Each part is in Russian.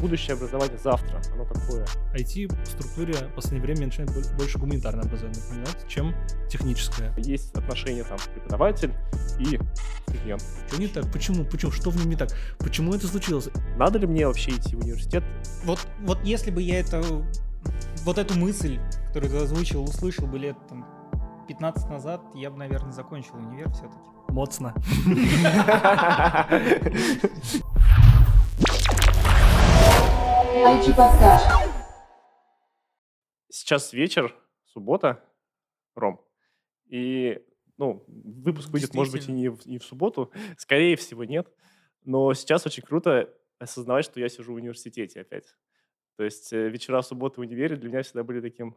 будущее образование завтра, оно какое? IT в структуре в последнее время начинает больше гуманитарное образование напоминать, чем техническое. Есть отношения там преподаватель и студент. Что не так? Почему? Почему? Что в нем не так? Почему это случилось? Надо ли мне вообще идти в университет? Вот, вот если бы я это, вот эту мысль, которую ты озвучил, услышал бы лет там 15 назад, я бы, наверное, закончил универ все-таки. Моцно. Сейчас вечер, суббота, Ром. И, ну, выпуск выйдет, может быть, и не в, не в субботу. Скорее всего, нет. Но сейчас очень круто осознавать, что я сижу в университете опять. То есть э, вечера субботы в универе для меня всегда были таким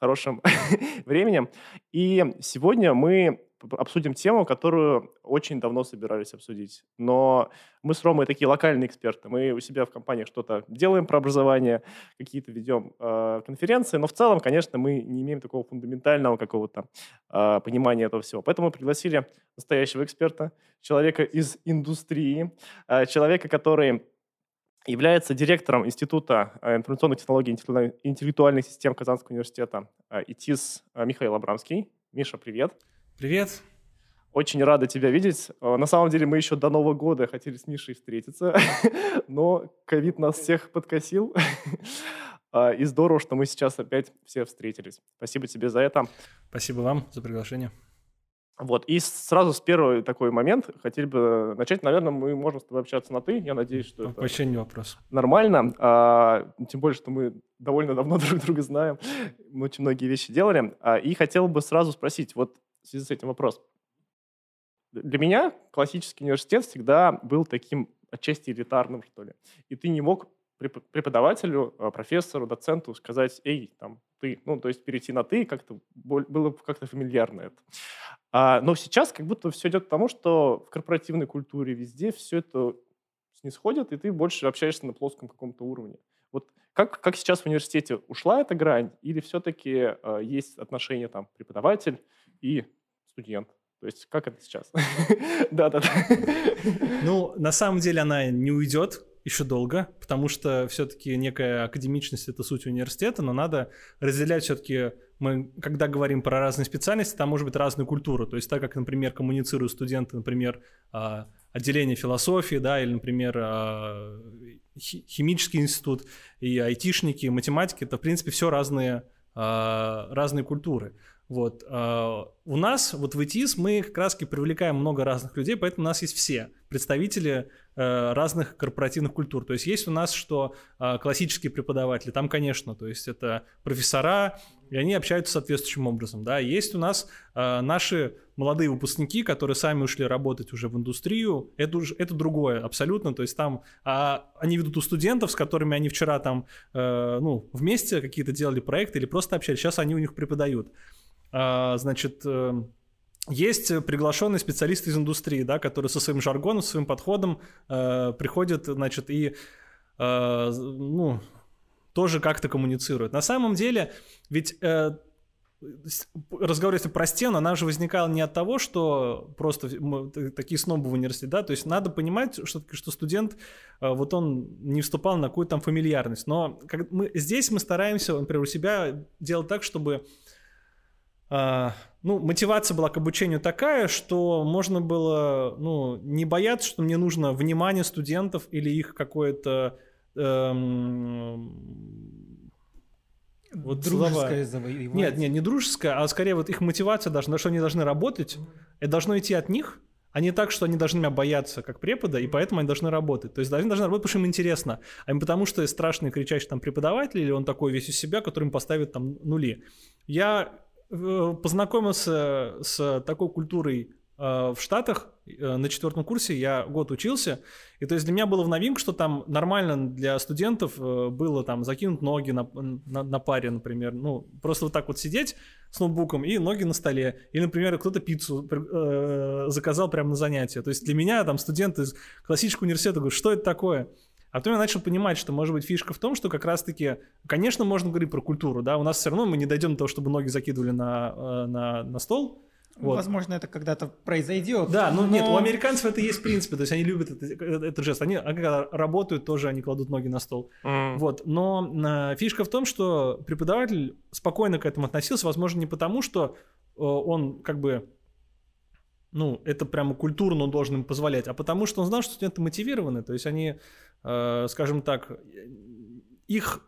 хорошим временем. И сегодня мы обсудим тему, которую очень давно собирались обсудить. Но мы с Ромой такие локальные эксперты. Мы у себя в компании что-то делаем про образование, какие-то ведем э, конференции, но в целом, конечно, мы не имеем такого фундаментального какого-то э, понимания этого всего. Поэтому мы пригласили настоящего эксперта, человека из индустрии, э, человека, который является директором Института информационных технологий и интеллектуальных систем Казанского университета ИТИС Михаил Абрамский. Миша, привет. Привет. Очень рада тебя видеть. На самом деле мы еще до Нового года хотели с Мишей встретиться, но ковид нас всех подкосил. И здорово, что мы сейчас опять все встретились. Спасибо тебе за это. Спасибо вам за приглашение. Вот, и сразу с первого такой момент хотели бы начать. Наверное, мы можем с тобой общаться на «ты». Я надеюсь, что это Вообще не вопрос. нормально. А, тем более, что мы довольно давно друг друга знаем. Мы очень многие вещи делали. А, и хотел бы сразу спросить, вот в связи с этим вопрос. Для меня классический университет всегда был таким отчасти элитарным, что ли. И ты не мог преподавателю, а, профессору, доценту сказать, эй, там, ты. Ну, то есть перейти на ты как-то было как-то фамильярно это. А, но сейчас как будто все идет к тому, что в корпоративной культуре везде все это снисходит, и ты больше общаешься на плоском каком-то уровне. Вот как, как сейчас в университете ушла эта грань, или все-таки э, есть отношения там преподаватель и студент? То есть как это сейчас? Да-да-да. Ну, на самом деле она не уйдет, еще долго, потому что все-таки некая академичность это суть университета, но надо разделять все-таки мы, когда говорим про разные специальности, там может быть разную культуру. То есть так как, например, коммуницируют студенты, например, а, отделение философии, да, или, например, а, химический институт и айтишники, и математики, это, в принципе, все разные, а, разные культуры. Вот. У нас, вот в ИТИС, мы как раз привлекаем много разных людей, поэтому у нас есть все представители Э, разных корпоративных культур. То есть есть у нас, что э, классические преподаватели, там, конечно, то есть это профессора, и они общаются соответствующим образом. Да. Есть у нас э, наши молодые выпускники, которые сами ушли работать уже в индустрию, это, уже, это другое абсолютно, то есть там а, они ведут у студентов, с которыми они вчера там э, ну, вместе какие-то делали проекты или просто общались, сейчас они у них преподают. А, значит, э, есть приглашенные специалисты из индустрии, да, которые со своим жаргоном, своим подходом э, приходят, значит, и э, ну, тоже как-то коммуницируют. На самом деле, ведь э, разговор, если про стену, она же возникала не от того, что просто мы, такие снобы в университете, да, то есть надо понимать, что, что студент, э, вот он не вступал на какую-то там фамильярность, но как мы, здесь мы стараемся, например, у себя делать так, чтобы ну, мотивация была к обучению такая, что можно было, ну, не бояться, что мне нужно внимание студентов или их какое-то эм, вот дружеское завоевание. Нет, нет, не дружеское, а скорее вот их мотивация должна, что они должны работать, это должно идти от них, а не так, что они должны меня бояться как препода, и поэтому они должны работать. То есть они должны работать, потому что им интересно, а не потому что страшный кричащий там преподаватель, или он такой весь из себя, который им поставит там нули. Я познакомился с такой культурой э, в Штатах э, на четвертом курсе, я год учился, и то есть для меня было в новинку, что там нормально для студентов было там закинуть ноги на, на, на паре, например, ну, просто вот так вот сидеть с ноутбуком и ноги на столе, или, например, кто-то пиццу э, заказал прямо на занятие, то есть для меня там студенты из классического университета говорят, что это такое? А потом я начал понимать, что, может быть, фишка в том, что как раз-таки, конечно, можно говорить про культуру, да, у нас все равно мы не дойдем до того, чтобы ноги закидывали на, э, на, на стол, Вот. Возможно, это когда-то произойдет. Да, ну но... нет, у американцев это есть в принципе, то есть они любят это, этот жест. Они когда работают, тоже они кладут ноги на стол. Mm. Вот, но э, фишка в том, что преподаватель спокойно к этому относился, возможно, не потому, что э, он как бы ну, это прямо культурно он должен им позволять, а потому что он знал, что студенты мотивированы, то есть они, э, скажем так, их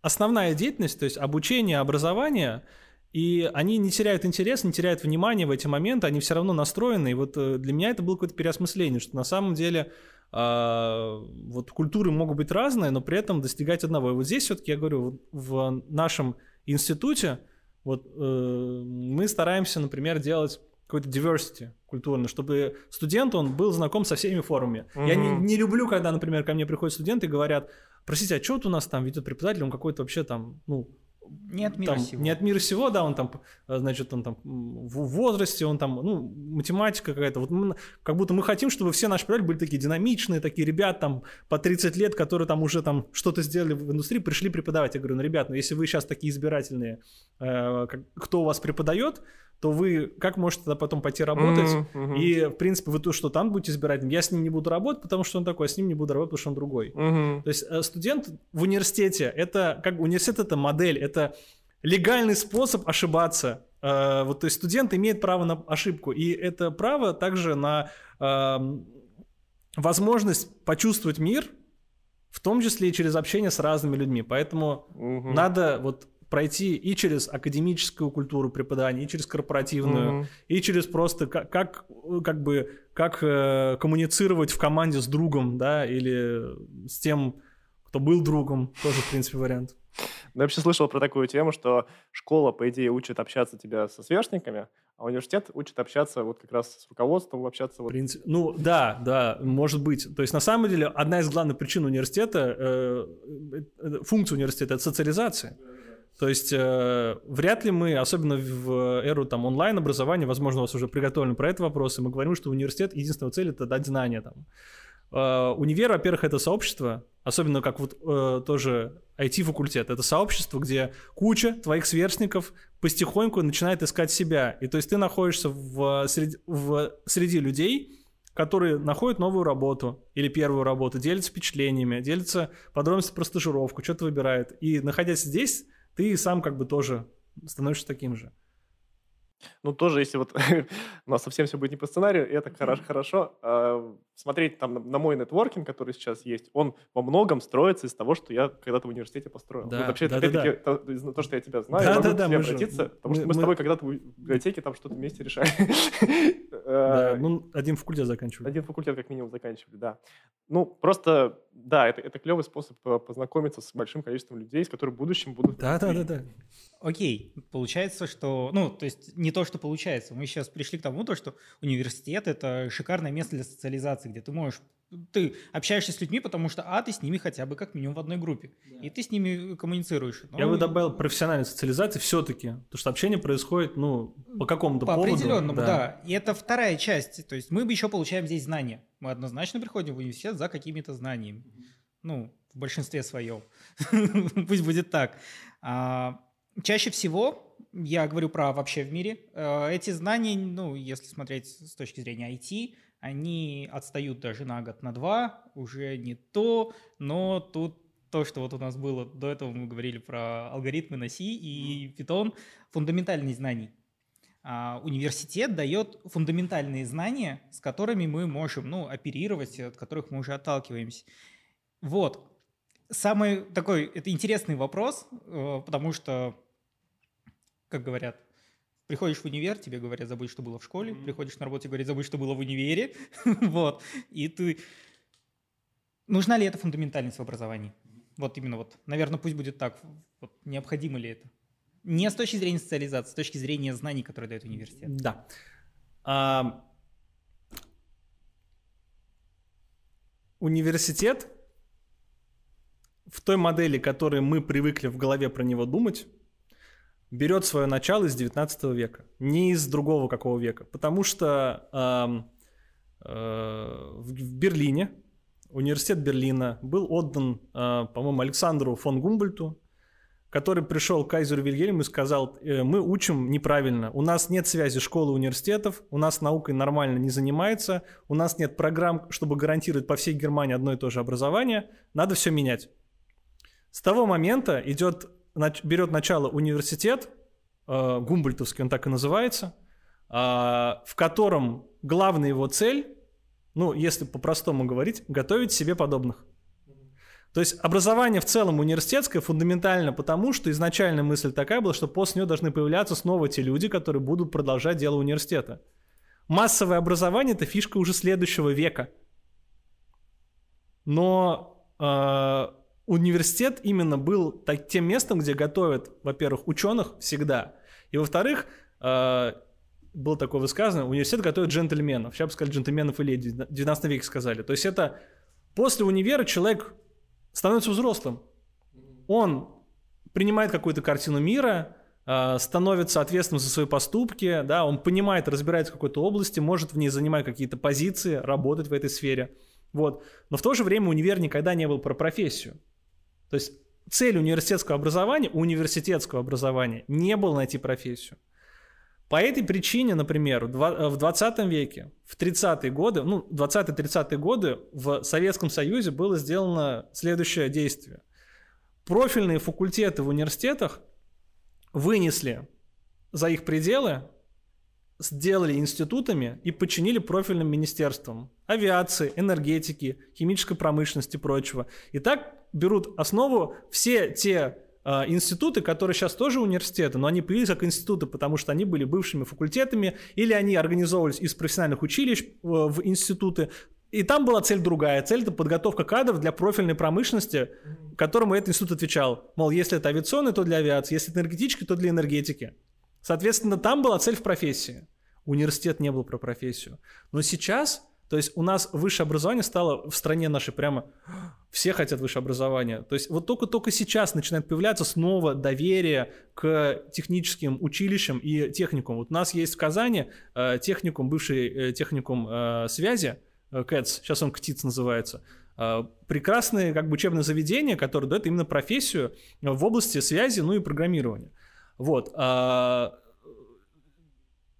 основная деятельность, то есть обучение, образование – и они не теряют интерес, не теряют внимания в эти моменты, они все равно настроены. И вот э, для меня это было какое-то переосмысление, что на самом деле э, вот культуры могут быть разные, но при этом достигать одного. И вот здесь все-таки, я говорю, в нашем институте вот э, мы стараемся, например, делать какой-то diversity культурный, чтобы студент, он был знаком со всеми формами. Mm-hmm. Я не, не люблю, когда, например, ко мне приходят студенты и говорят, простите, а что вот у нас там ведет преподаватель, он какой-то вообще там, ну, не от мира там, сего. Не от мира сего, да, он там, значит, он там в возрасте, он там, ну, математика какая-то. Вот мы, как будто мы хотим, чтобы все наши преподаватели были такие динамичные, такие ребят там по 30 лет, которые там уже там что-то сделали в индустрии, пришли преподавать. Я говорю, ну, ребят, ну, если вы сейчас такие избирательные, э, кто у вас преподает, то вы как можете тогда потом пойти работать? Mm-hmm. И, в принципе, вы то, что там будете избирательным, я с ним не буду работать, потому что он такой, а с ним не буду работать, потому что он другой. Mm-hmm. То есть э, студент в университете, это как университет, это модель, это легальный способ ошибаться. Э, вот, то есть студент имеет право на ошибку, и это право также на э, возможность почувствовать мир, в том числе и через общение с разными людьми. Поэтому угу. надо вот пройти и через академическую культуру преподавания, и через корпоративную, mm-hmm. и через просто как, как, как бы как э, коммуницировать в команде с другом, да, или с тем, кто был другом, тоже, в принципе, вариант. Ну, я вообще слышал про такую тему, что школа, по идее, учит общаться тебя со сверстниками, а университет учит общаться вот как раз с руководством, общаться вот... Принцип... Ну, да, да, может быть. То есть, на самом деле, одна из главных причин университета, э, э, э функция университета – это социализация. То есть э, вряд ли мы, особенно в эру там онлайн-образования, возможно, у вас уже приготовлен про это вопрос, и мы говорим, что университет, единственная цель – это дать знания там. Э, универ, во-первых, это сообщество, особенно как вот э, тоже IT-факультет. Это сообщество, где куча твоих сверстников потихоньку начинает искать себя. И то есть ты находишься в, среди, в среди людей, которые находят новую работу или первую работу, делятся впечатлениями, делятся подробностями про стажировку, что-то выбирают. И находясь здесь, ты сам как бы тоже становишься таким же. Ну, тоже, если вот у нас совсем все будет не по сценарию, это хорошо. хорошо. Смотреть там на мой нетворкинг, который сейчас есть, он во многом строится из того, что я когда-то в университете построил. Да, вот вообще, да, опять-таки, да, да. То, то, что я тебя знаю, да, я могу да, к тебе да, обратиться, же, потому что мы, мы с тобой когда-то в библиотеке там что-то вместе решали. Да, ну, один факультет заканчивали. Один факультет как минимум заканчивали, да. Ну, просто, да, это, это клевый способ э, познакомиться с большим количеством людей, с которыми в будущем будут... Да, да, да, да. Окей, получается, что, ну, то есть не то, что получается. Мы сейчас пришли к тому, то, что университет – это шикарное место для социализации, где ты можешь ты общаешься с людьми, потому что, а, ты с ними хотя бы как минимум в одной группе, да. и ты с ними коммуницируешь. Но... Я бы добавил профессиональной социализации все-таки, потому что общение происходит, ну, по какому-то по поводу. По определенному, да. да. И это вторая часть, то есть мы еще получаем здесь знания. Мы однозначно приходим в университет за какими-то знаниями. Ну, в большинстве своем. Пусть будет так. А, чаще всего, я говорю про вообще в мире, э, эти знания, ну, если смотреть с точки зрения IT, они отстают даже на год, на два, уже не то, но тут то, что вот у нас было до этого, мы говорили про алгоритмы на C и Python, фундаментальные знаний. А университет дает фундаментальные знания, с которыми мы можем ну, оперировать, от которых мы уже отталкиваемся. Вот. Самый такой, это интересный вопрос, э, потому что, как говорят, Приходишь в универ, тебе говорят, забудь, что было в школе. Mm-hmm. Приходишь на работу, тебе говорят, забудь, что было в универе. вот. И ты... Нужна ли эта фундаментальность в образовании? Вот именно вот. Наверное, пусть будет так. Вот. Необходимо ли это? Не с точки зрения социализации, с точки зрения знаний, которые дает университет. Да. А... Университет в той модели, которой мы привыкли в голове про него думать, берет свое начало из 19 века, не из другого какого века. Потому что э, э, в Берлине, университет Берлина был отдан, э, по-моему, Александру фон Гумбольту который пришел к Кайзеру Вильгельму и сказал, «Э, мы учим неправильно, у нас нет связи школы университетов, у нас наукой нормально не занимается, у нас нет программ, чтобы гарантировать по всей Германии одно и то же образование, надо все менять. С того момента идет, берет начало университет, э, Гумбольтовский он так и называется, э, в котором главная его цель, ну, если по-простому говорить, готовить себе подобных. То есть образование в целом университетское фундаментально потому, что изначальная мысль такая была, что после нее должны появляться снова те люди, которые будут продолжать дело университета. Массовое образование – это фишка уже следующего века. Но э, университет именно был тем местом, где готовят, во-первых, ученых всегда, и, во-вторых, э, было такое высказывание, университет готовит джентльменов. Сейчас бы сказали джентльменов и леди, в 19 веке сказали. То есть это после универа человек становится взрослым. Он принимает какую-то картину мира, а, становится ответственным за свои поступки, да, он понимает, разбирается в какой-то области, может в ней занимать какие-то позиции, работать в этой сфере. Вот. Но в то же время универ никогда не был про профессию. То есть цель университетского образования, университетского образования не было найти профессию. По этой причине, например, в 20 веке, в 30-е годы, ну, 20-30-е годы в Советском Союзе было сделано следующее действие. Профильные факультеты в университетах вынесли за их пределы, сделали институтами и подчинили профильным министерствам авиации, энергетики, химической промышленности и прочего. И так берут основу все те а, институты, которые сейчас тоже университеты, но они появились как институты, потому что они были бывшими факультетами, или они организовывались из профессиональных училищ э, в институты. И там была цель другая. Цель – это подготовка кадров для профильной промышленности, которому этот институт отвечал. Мол, если это авиационный, то для авиации, если это энергетический, то для энергетики. Соответственно, там была цель в профессии. Университет не был про профессию. Но сейчас то есть у нас высшее образование стало в стране нашей прямо... Все хотят высшее образование. То есть вот только-только сейчас начинает появляться снова доверие к техническим училищам и техникумам. Вот у нас есть в Казани э, техникум, бывший э, техникум э, связи, КЭЦ, сейчас он КТИЦ называется, прекрасное как бы учебное заведение, которое дает именно профессию в области связи, ну и программирования. Вот. А,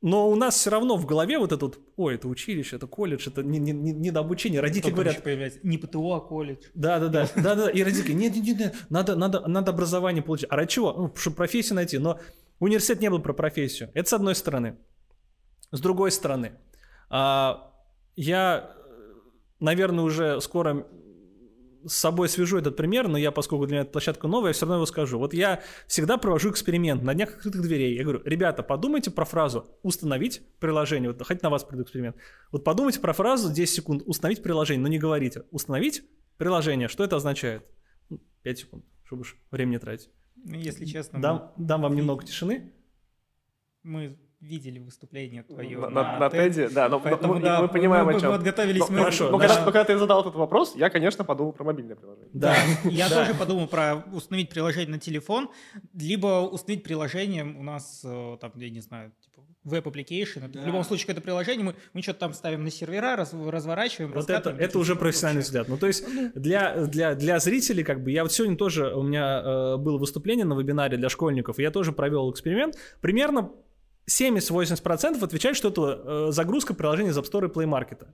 но у нас все равно в голове вот этот, ой, это училище, это колледж, это не, не, не, не до обучения. Родители Потом говорят... появляется не ПТУ, а колледж. Да, да, да, да, да. И родители, нет, нет, нет, нет, надо, надо, надо образование получить. А ради чего? Ну, чтобы профессию найти. Но университет не был про профессию. Это с одной стороны. С другой стороны, а, я, наверное, уже скоро с собой свяжу этот пример, но я, поскольку для меня эта площадка новая, я все равно его скажу. Вот я всегда провожу эксперимент на днях открытых дверей. Я говорю, ребята, подумайте про фразу «установить приложение». Вот хоть на вас приду эксперимент. Вот подумайте про фразу 10 секунд «установить приложение», но не говорите «установить приложение». Что это означает? 5 ну, секунд, чтобы уж время не тратить. Ну, если честно... Дам, дам вам немного тишины. Мы видели выступление твое на, на, на TED. Да, но Поэтому, мы, да, мы понимаем, мы, о чем. Мы подготовились. Но, мы, хорошо. Но, да. когда, когда ты задал этот вопрос, я, конечно, подумал про мобильное приложение. Да, я тоже подумал про установить приложение на телефон, либо установить приложение у нас, э, там, я не знаю, типа web application. Да. В любом случае, это приложение, мы, мы что-то там ставим на сервера, раз, разворачиваем. Вот это, это уже профессиональный взгляд. Ну, то есть ну. для, для, для зрителей, как бы, я вот сегодня тоже, у меня э, было выступление на вебинаре для школьников, и я тоже провел эксперимент. Примерно 70-80% отвечают, что это э, загрузка приложения из App Store и Play Market.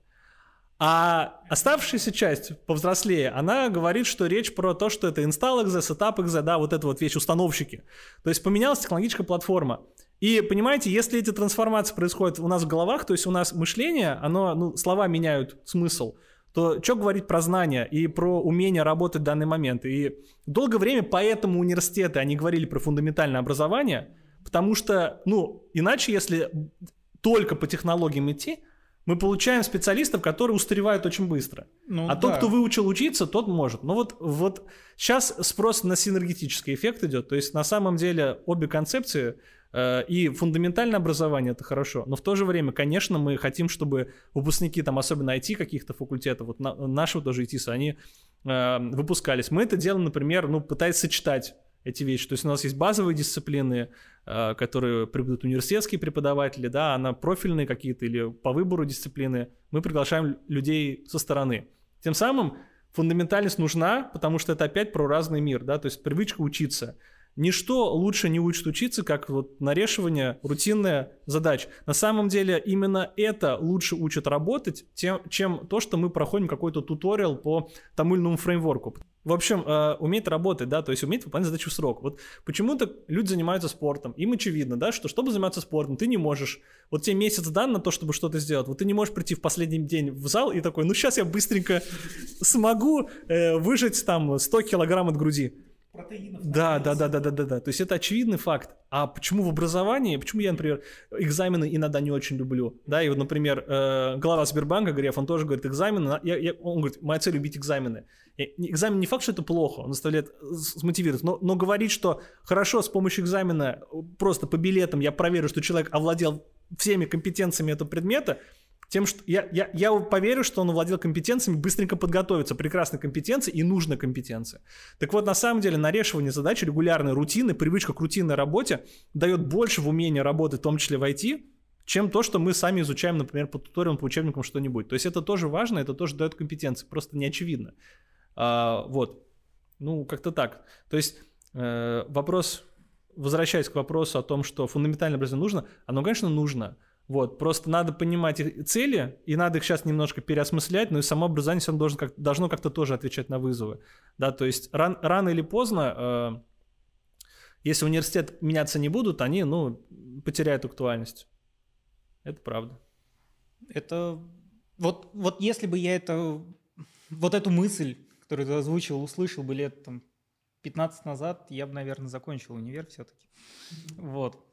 А оставшаяся часть, повзрослее, она говорит, что речь про то, что это install.exe, setup.exe, да, вот это вот вещь, установщики. То есть поменялась технологическая платформа. И понимаете, если эти трансформации происходят у нас в головах, то есть у нас мышление, оно, ну, слова меняют смысл, то что говорить про знания и про умение работать в данный момент? И долгое время поэтому университеты, они говорили про фундаментальное образование – Потому что, ну, иначе, если только по технологиям идти, мы получаем специалистов, которые устаревают очень быстро. Ну, а да. тот, кто выучил учиться, тот может. Но вот, вот сейчас спрос на синергетический эффект идет. То есть на самом деле обе концепции э, и фундаментальное образование это хорошо, но в то же время, конечно, мы хотим, чтобы выпускники, там, особенно IT каких-то факультетов, вот на, нашего тоже ИТИСа, они э, выпускались. Мы это делаем, например, ну, пытаясь сочетать эти вещи. То есть у нас есть базовые дисциплины, э, которые преподают университетские преподаватели, да, а на профильные какие-то или по выбору дисциплины мы приглашаем людей со стороны. Тем самым фундаментальность нужна, потому что это опять про разный мир, да, то есть привычка учиться. Ничто лучше не учит учиться, как вот нарешивание рутинная задач. На самом деле именно это лучше учит работать, тем, чем то, что мы проходим какой-то туториал по тому или иному фреймворку. В общем, э, уметь работать, да, то есть уметь выполнять задачу в срок. Вот почему-то люди занимаются спортом. Им очевидно, да, что чтобы заниматься спортом, ты не можешь. Вот тебе месяц дан на то, чтобы что-то сделать. Вот ты не можешь прийти в последний день в зал и такой, ну сейчас я быстренько смогу э, выжать там 100 килограмм от груди протеинов. Да, да, да, да, да, да, да. То есть это очевидный факт. А почему в образовании, почему я, например, экзамены иногда не очень люблю? Да, и вот, например, э, глава Сбербанка Греф, он тоже говорит, экзамены, я, я, он говорит, моя цель любить экзамены. Экзамен не факт, что это плохо, он заставляет смотивировать, но, но говорить, что хорошо, с помощью экзамена просто по билетам я проверю, что человек овладел всеми компетенциями этого предмета, тем, что я, я, я поверю, что он владел компетенциями, быстренько подготовиться, прекрасной компетенции и нужной компетенции. Так вот, на самом деле, нарешивание задач, регулярной рутины, привычка к рутинной работе дает больше в умении работать, в том числе в IT, чем то, что мы сами изучаем, например, по туториалам, по учебникам что-нибудь. То есть это тоже важно, это тоже дает компетенции, просто не очевидно. А, вот. Ну, как-то так. То есть э, вопрос, возвращаясь к вопросу о том, что фундаментальное образование нужно, оно, конечно, нужно. Вот, просто надо понимать их цели, и надо их сейчас немножко переосмыслять, но и само образование все должен как, должно как-то тоже отвечать на вызовы. Да, то есть ран, рано или поздно, э, если университет меняться не будут, они, ну, потеряют актуальность. Это правда. Это вот, вот если бы я это, вот эту мысль, которую ты озвучил, услышал бы лет там 15 назад, я бы, наверное, закончил универ все-таки. Вот.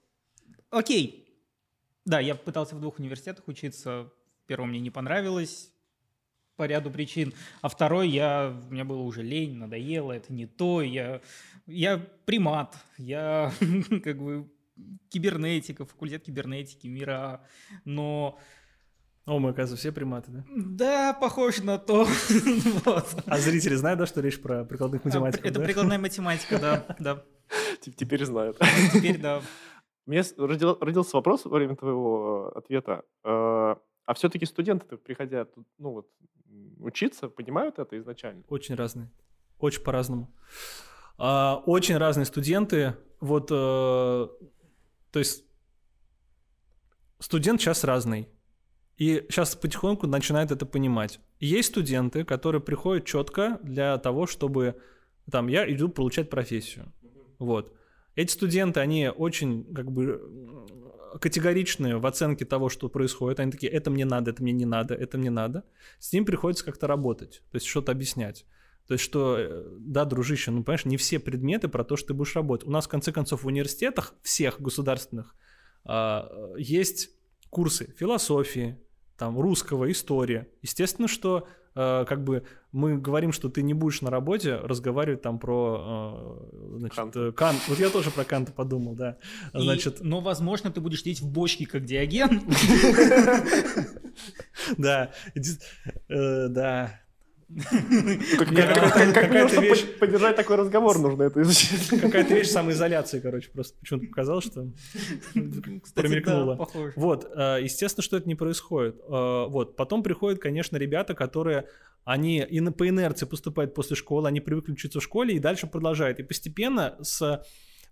Окей, да, я пытался в двух университетах учиться. Первый мне не понравилось по ряду причин, а второй я, у меня было уже лень, надоело, это не то, я, я примат, я как бы кибернетика, факультет кибернетики, мира, но... О, мы, оказывается, все приматы, да? Да, похоже на то. вот. А зрители знают, да, что речь про прикладных математиков? Это да? прикладная математика, да, да. Теперь знают. Теперь, да. У меня родил, родился вопрос во время твоего э, ответа. Э, а все-таки студенты, приходя ну, вот, учиться, понимают это изначально? Очень разные. Очень по-разному. А, очень разные студенты. Вот, э, то есть, студент сейчас разный. И сейчас потихоньку начинает это понимать. Есть студенты, которые приходят четко для того, чтобы там я иду получать профессию. Вот. Эти студенты, они очень как бы категоричные в оценке того, что происходит. Они такие, это мне надо, это мне не надо, это мне надо. С ним приходится как-то работать, то есть что-то объяснять. То есть что, э, да, дружище, ну, понимаешь, не все предметы про то, что ты будешь работать. У нас, в конце концов, в университетах, всех государственных, а, есть курсы философии, там, русского, истории. Естественно, что э, как бы мы говорим, что ты не будешь на работе разговаривать там про э, значит, Кант. Э, Кант. Вот я тоже про Канта подумал, да. Значит... И, но, возможно, ты будешь сидеть в бочке как Диоген. Да, да. Как вещь поддержать такой разговор нужно это изучить. Какая-то вещь самоизоляции, короче, просто почему-то показал, что промелькнуло. Вот, э, естественно, что это не происходит. Э, вот, потом приходят, конечно, ребята, которые они и по инерции поступают после школы, они привыкли учиться в школе и дальше продолжают. И постепенно с,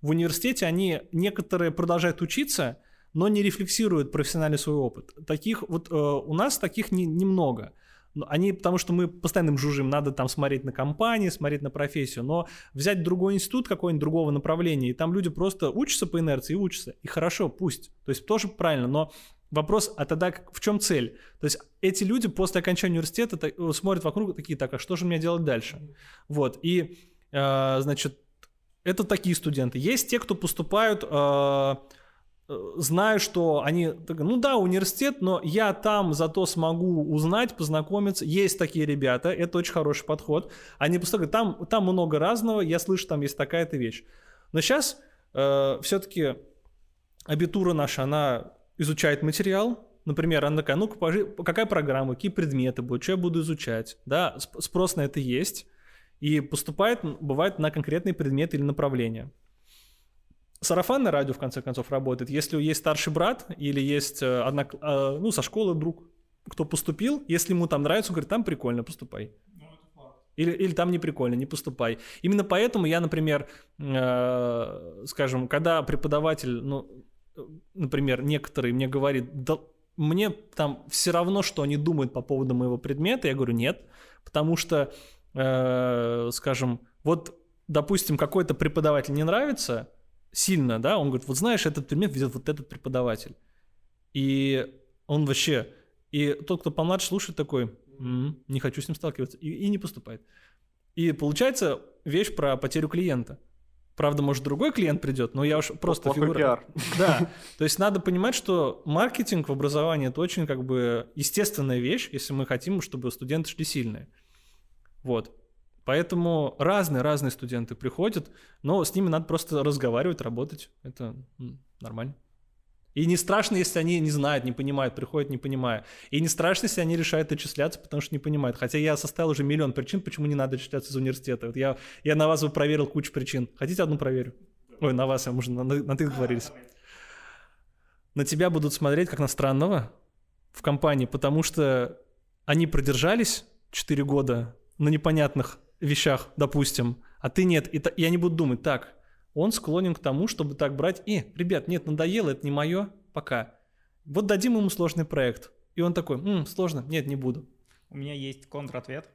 в университете они некоторые продолжают учиться, но не рефлексируют профессиональный свой опыт. Таких вот э, у нас таких не, немного. Ну, они, потому что мы постоянно им жужжим, надо там смотреть на компании, смотреть на профессию, но взять другой институт какой-нибудь другого направления, и там люди просто учатся по инерции и учатся, и хорошо, пусть, то есть тоже правильно, но Вопрос, а тогда в чем цель? То есть эти люди после окончания университета так, смотрят вокруг такие, так, а что же мне делать дальше? Вот, и, э, значит, это такие студенты. Есть те, кто поступают э, Э, знаю, что они, ну да, университет, но я там зато смогу узнать, познакомиться. Есть такие ребята, это очень хороший подход. Они просто говорят, там, там много разного, я слышу, там есть такая-то вещь. Но сейчас э, все-таки абитура наша, она изучает материал, Например, она такая, ну-ка, какая программа, какие предметы будут, что я буду изучать. Да, спрос на это есть. И поступает, бывает, на конкретные предметы или направления сарафанное радио, в конце концов, работает. Если есть старший брат или есть э, одна, э, ну, со школы друг, кто поступил, если ему там нравится, он говорит, там прикольно, поступай. Или, или там не прикольно, не поступай. Именно поэтому я, например, э, скажем, когда преподаватель, ну, например, некоторые мне говорит, да, мне там все равно, что они думают по поводу моего предмета, я говорю, нет, потому что, э, скажем, вот, допустим, какой-то преподаватель не нравится сильно, да, он говорит, вот знаешь, этот предмет ведет вот этот преподаватель. И он вообще, и тот, кто помладше слушает такой, м-м, не хочу с ним сталкиваться, и, и не поступает. И получается вещь про потерю клиента. Правда, может, другой клиент придет, но я уж просто Плохой фигура. пиар. Да, то есть надо понимать, что маркетинг в образовании это очень как бы естественная вещь, если мы хотим, чтобы студенты шли сильные. Вот. Поэтому разные-разные студенты приходят, но с ними надо просто разговаривать, работать. Это нормально. И не страшно, если они не знают, не понимают, приходят не понимая. И не страшно, если они решают отчисляться, потому что не понимают. Хотя я составил уже миллион причин, почему не надо отчисляться из университета. Вот я, я на вас бы проверил кучу причин. Хотите одну проверю? Ой, на вас, я, может, на, на ты договорились. На тебя будут смотреть как на странного в компании, потому что они продержались 4 года на непонятных вещах, допустим, а ты нет. И, и они будут думать, так, он склонен к тому, чтобы так брать. И, ребят, нет, надоело, это не мое, пока. Вот дадим ему сложный проект. И он такой, «М, сложно, нет, не буду. У меня есть контратвет.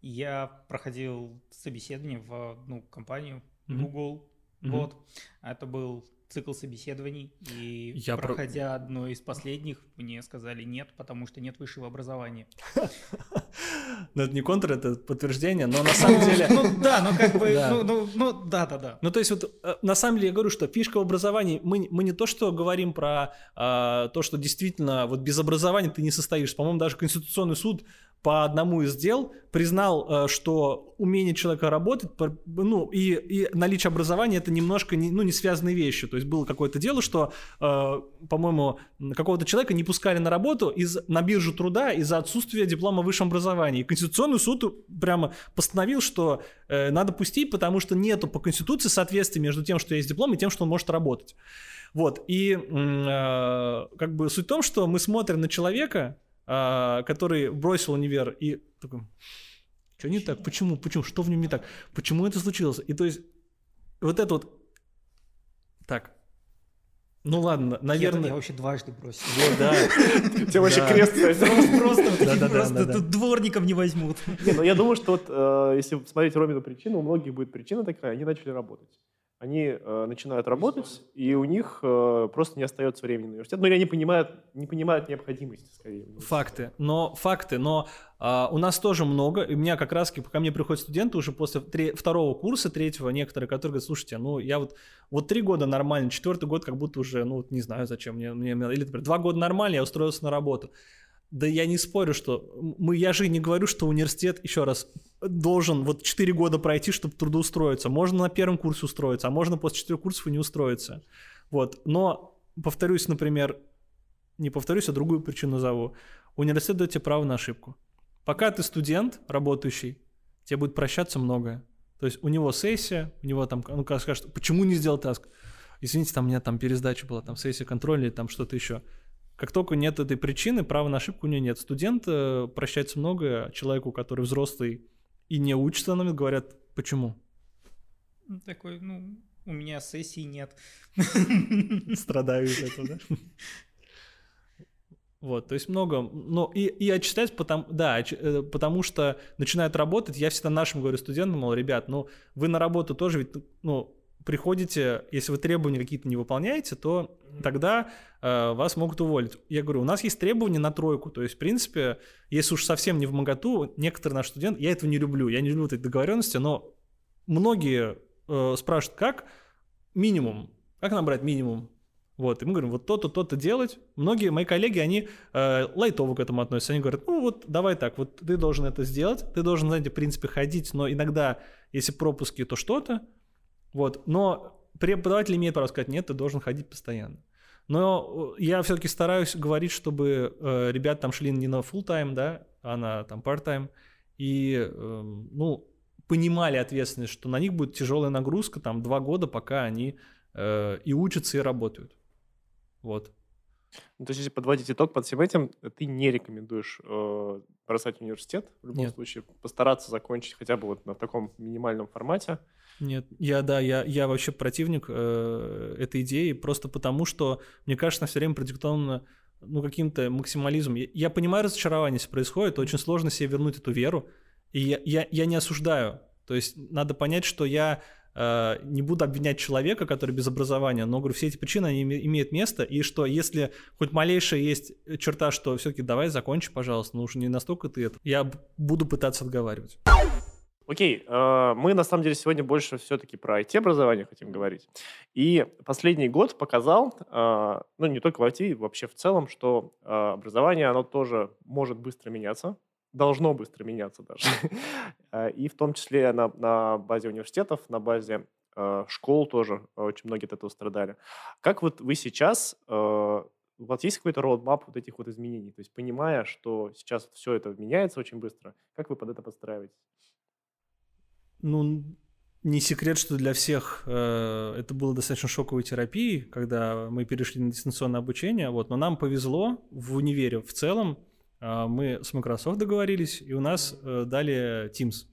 Я проходил собеседование в одну компанию Мгм. Google. Мгм. Вот. Это был цикл собеседований. И Я про- проходя одно из последних, мне сказали нет, потому что нет высшего образования. Но это не контр, это подтверждение, но на самом деле... Ну да, ну как бы, ну, ну, ну да, да, да. Ну, то есть, вот э, на самом деле я говорю, что фишка в образовании, мы, мы не то, что говорим про а, то, что действительно вот без образования ты не состоишь. По-моему, даже Конституционный суд по одному из дел признал, э, что умение человека работать, ну, и, и наличие образования это немножко не, ну, не связанные вещи. То есть было какое-то дело, что, э, по-моему, какого-то человека не пускали на работу из, на биржу труда из-за отсутствия диплома о высшем образовании. И Конституционный суд прямо постановил, что э, надо пустить, потому что нету по Конституции соответствия между тем, что есть диплом, и тем, что он может работать. Вот, и как бы суть в том, что мы смотрим на человека, который бросил универ и такой, что не так, почему, почему, что в нем не так, почему это случилось? И то есть вот это вот, так, ну ладно, наверное, я вообще дважды бросил. вот, да. Тебя вообще крест. Просто, тут дворников не возьмут. Не, ну я думаю, что вот э, если смотреть Ромину причину, у многих будет причина такая, они начали работать. Они э, начинают работать, и у них э, просто не остается времени на университет. Ну или они понимают, не понимают необходимости, скорее. Факты, но факты, но а, у нас тоже много. И у меня как раз ко мне приходят студенты уже после тре- второго курса, третьего, некоторые, которые говорят, слушайте, ну я вот вот три года нормально, четвертый год как будто уже, ну вот не знаю зачем мне, мне или например, два года нормально, я устроился на работу. Да я не спорю, что мы, я же не говорю, что университет, еще раз, должен вот 4 года пройти, чтобы трудоустроиться. Можно на первом курсе устроиться, а можно после 4 курсов и не устроиться. Вот. Но, повторюсь, например, не повторюсь, а другую причину назову. Университет дает тебе право на ошибку. Пока ты студент, работающий, тебе будет прощаться многое. То есть у него сессия, у него там, ну, как скажет, почему не сделал таск? Извините, там у меня там пересдача была, там сессия контроля или там что-то еще. Как только нет этой причины, права на ошибку у него нет. Студент э, прощается многое человеку, который взрослый и не учится, на говорят, почему? Такой, ну, у меня сессии нет. Страдаю из этого, да? Вот, то есть много, ну и, и отчитать, потому, да, э, потому что начинают работать, я всегда нашим говорю студентам, мол, ребят, ну вы на работу тоже ведь, ну, приходите, если вы требования какие-то не выполняете, то тогда э, вас могут уволить. Я говорю, у нас есть требования на тройку, то есть, в принципе, если уж совсем не в моготу, некоторые наши студенты, я этого не люблю, я не люблю этой договоренности, но многие э, спрашивают, как минимум, как набрать минимум, вот, и мы говорим, вот то-то, то-то делать. Многие мои коллеги, они э, лайтово к этому относятся. Они говорят, ну вот давай так, вот ты должен это сделать, ты должен, знаете, в принципе, ходить, но иногда, если пропуски, то что-то. Вот, но преподаватель имеет право сказать, нет, ты должен ходить постоянно. Но э, я все-таки стараюсь говорить, чтобы э, ребята там шли не на full time, да, а на там part-time, и, э, ну, понимали ответственность, что на них будет тяжелая нагрузка, там, два года, пока они э, и учатся, и работают. Вот. Ну, то есть, если подводить итог под всем этим, ты не рекомендуешь э, бросать университет в любом Нет. случае, постараться закончить хотя бы вот на таком минимальном формате. Нет, я, да, я, я вообще противник э, этой идеи, просто потому что, мне кажется, она все время продиктована ну, каким-то максимализмом. Я, я понимаю разочарование, если происходит, очень сложно себе вернуть эту веру, и я, я, я не осуждаю. То есть надо понять, что я э, не буду обвинять человека, который без образования, но, говорю, все эти причины, они име- имеют место, и что если хоть малейшая есть черта, что все-таки давай закончи, пожалуйста, ну уж не настолько ты это, я буду пытаться отговаривать. Окей, э, мы на самом деле сегодня больше все-таки про IT-образование хотим говорить. И последний год показал, э, ну не только в IT, вообще в целом, что э, образование, оно тоже может быстро меняться, должно быстро меняться даже. И в том числе на, на базе университетов, на базе школ тоже очень многие от этого страдали. Как вот вы сейчас, у вас есть какой-то роудмап вот этих вот изменений? То есть понимая, что сейчас все это меняется очень быстро, как вы под это подстраиваетесь? Ну, не секрет, что для всех э, это было достаточно шоковой терапией, когда мы перешли на дистанционное обучение. Вот, но нам повезло в универе в целом. э, мы с Microsoft договорились, и у нас э, дали Teams.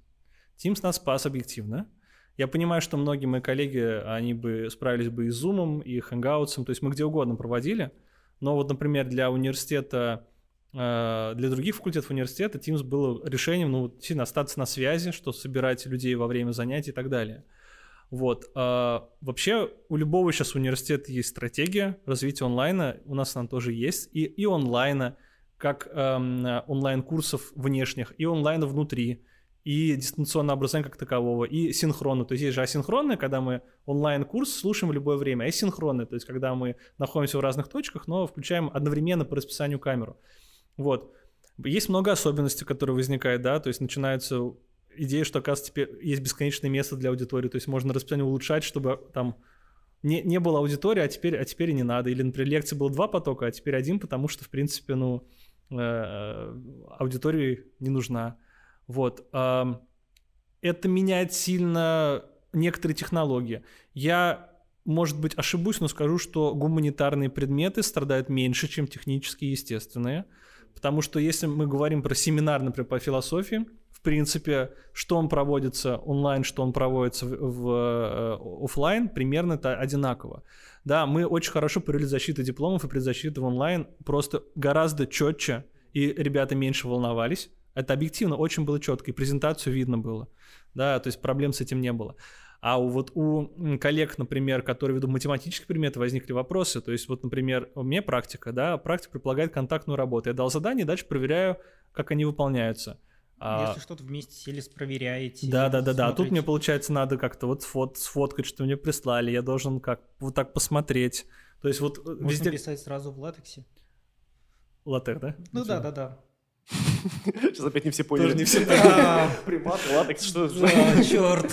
Teams нас спас объективно. Я понимаю, что многие мои коллеги, они бы справились бы и с Zoom, и Hangouts, то есть мы где угодно проводили. Но вот, например, для университета для других факультетов университета Teams было решением, ну, сильно остаться на связи, что собирать людей во время занятий и так далее. Вот. а, Вообще у любого сейчас университета есть стратегия развития онлайна, у нас она тоже есть, и, и онлайна, как эм, онлайн-курсов внешних, и онлайна внутри, и дистанционное образование как такового, и синхронно. То есть есть же асинхронное, когда мы онлайн-курс слушаем в любое время, а синхронное, то есть когда мы находимся в разных точках, но включаем одновременно по расписанию камеру. Вот. Есть много особенностей, которые возникают, да, то есть начинаются идеи, что, оказывается, теперь есть бесконечное место для аудитории, то есть можно расписание улучшать, чтобы там не, не было аудитории, а теперь, а теперь и не надо. Или, например, лекции было два потока, а теперь один, потому что, в принципе, ну, э, аудитории не нужна. Вот. Это меняет сильно некоторые технологии. Я, может быть, ошибусь, но скажу, что гуманитарные предметы страдают меньше, чем технические и естественные. Потому что если мы говорим про семинар, например, по философии, в принципе, что он проводится онлайн, что он проводится в, в, э, офлайн, примерно это одинаково. Да, мы очень хорошо провели защиту дипломов и предзащиту в онлайн, просто гораздо четче, и ребята меньше волновались. Это объективно очень было четко, и презентацию видно было. Да, то есть проблем с этим не было. А у, вот у коллег, например, которые ведут математические предметы, возникли вопросы. То есть вот, например, у меня практика, да, практика предполагает контактную работу. Я дал задание, дальше проверяю, как они выполняются. А, Если что-то вместе сели, проверяете. да, да, да, да. А тут мне, получается, надо как-то вот сфот, сфоткать, что мне прислали. Я должен как вот так посмотреть. То есть вот э, Можно везде... писать сразу в латексе. Латек, да? Ну да, да, да. Сейчас опять не все поняли. Тоже не все А, Примат, латекс, что за... да, черт.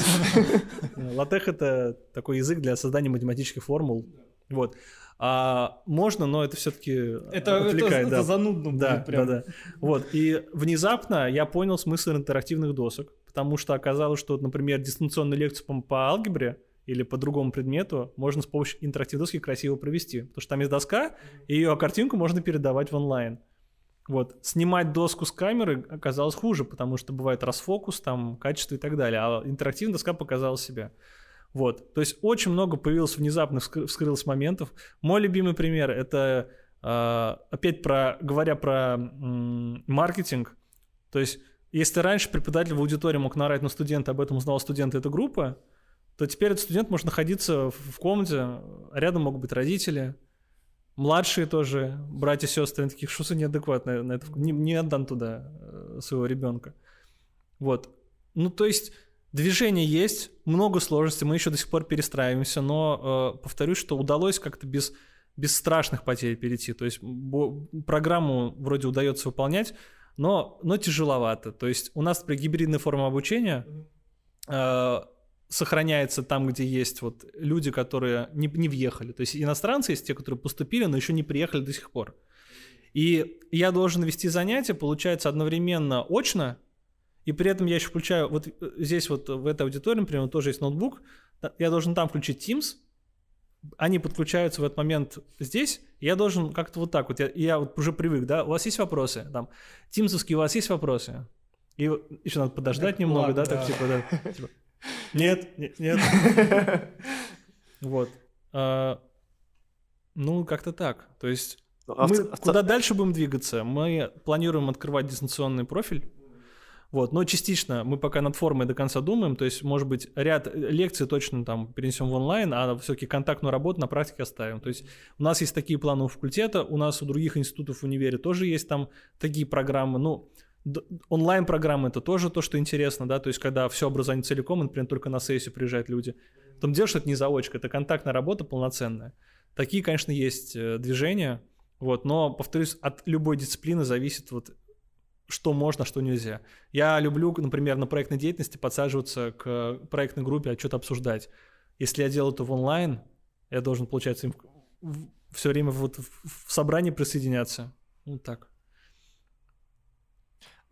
Латех это такой язык для создания математических формул. Вот. А можно, но это все-таки Это, это, отвлекает. да. это занудно будет Да, прям. да, да. Вот. И внезапно я понял смысл интерактивных досок, потому что оказалось, что, например, дистанционную лекцию по, по алгебре или по другому предмету можно с помощью интерактивной доски красиво провести. Потому что там есть доска, и ее картинку можно передавать в онлайн. Вот. Снимать доску с камеры оказалось хуже, потому что бывает расфокус, там, качество и так далее. А интерактивная доска показала себя. Вот. То есть очень много появилось внезапно, вскры- вскрылось моментов. Мой любимый пример — это а, опять про, говоря про маркетинг. То есть если раньше преподаватель в аудитории мог наорать на студента, об этом узнал студент этой группы, то теперь этот студент может находиться в комнате, рядом могут быть родители, младшие тоже, братья, сестры, они таких, что за неадекватно на это, не, не отдам туда э, своего ребенка. Вот. Ну, то есть движение есть, много сложностей, мы еще до сих пор перестраиваемся, но э, повторюсь, что удалось как-то без, без страшных потерь перейти. То есть бо- программу вроде удается выполнять, но, но тяжеловато. То есть у нас при гибридной форме обучения э, сохраняется там, где есть вот люди, которые не, не въехали. То есть иностранцы есть те, которые поступили, но еще не приехали до сих пор. И я должен вести занятия, получается, одновременно очно, и при этом я еще включаю, вот э, здесь вот в этой аудитории, например, тоже есть ноутбук, я должен там включить Teams, они подключаются в этот момент здесь, я должен как-то вот так вот, я, я вот уже привык, да, у вас есть вопросы, там, Тимсовский, у вас есть вопросы? И еще надо подождать да, немного, ладно, да, да, так типа, да, типа, нет, нет, нет. Вот. А, ну, как-то так. То есть ну, а мы куда дальше будем двигаться? Мы планируем открывать дистанционный профиль. Вот, но частично мы пока над формой до конца думаем, то есть, может быть, ряд лекций точно там перенесем в онлайн, а все-таки контактную работу на практике оставим. То есть у нас есть такие планы у факультета, у нас у других институтов в универе тоже есть там такие программы. Ну, онлайн-программы это тоже то, что интересно, да, то есть когда все образование целиком, например, только на сессию приезжают люди. Там дело, это не заочка, это контактная работа полноценная. Такие, конечно, есть э, движения, вот, но, повторюсь, от любой дисциплины зависит вот что можно, что нельзя. Я люблю, например, на проектной деятельности подсаживаться к проектной группе, а что-то обсуждать. Если я делаю это в онлайн, я должен, получается, им все время вот в собрании присоединяться. Вот так.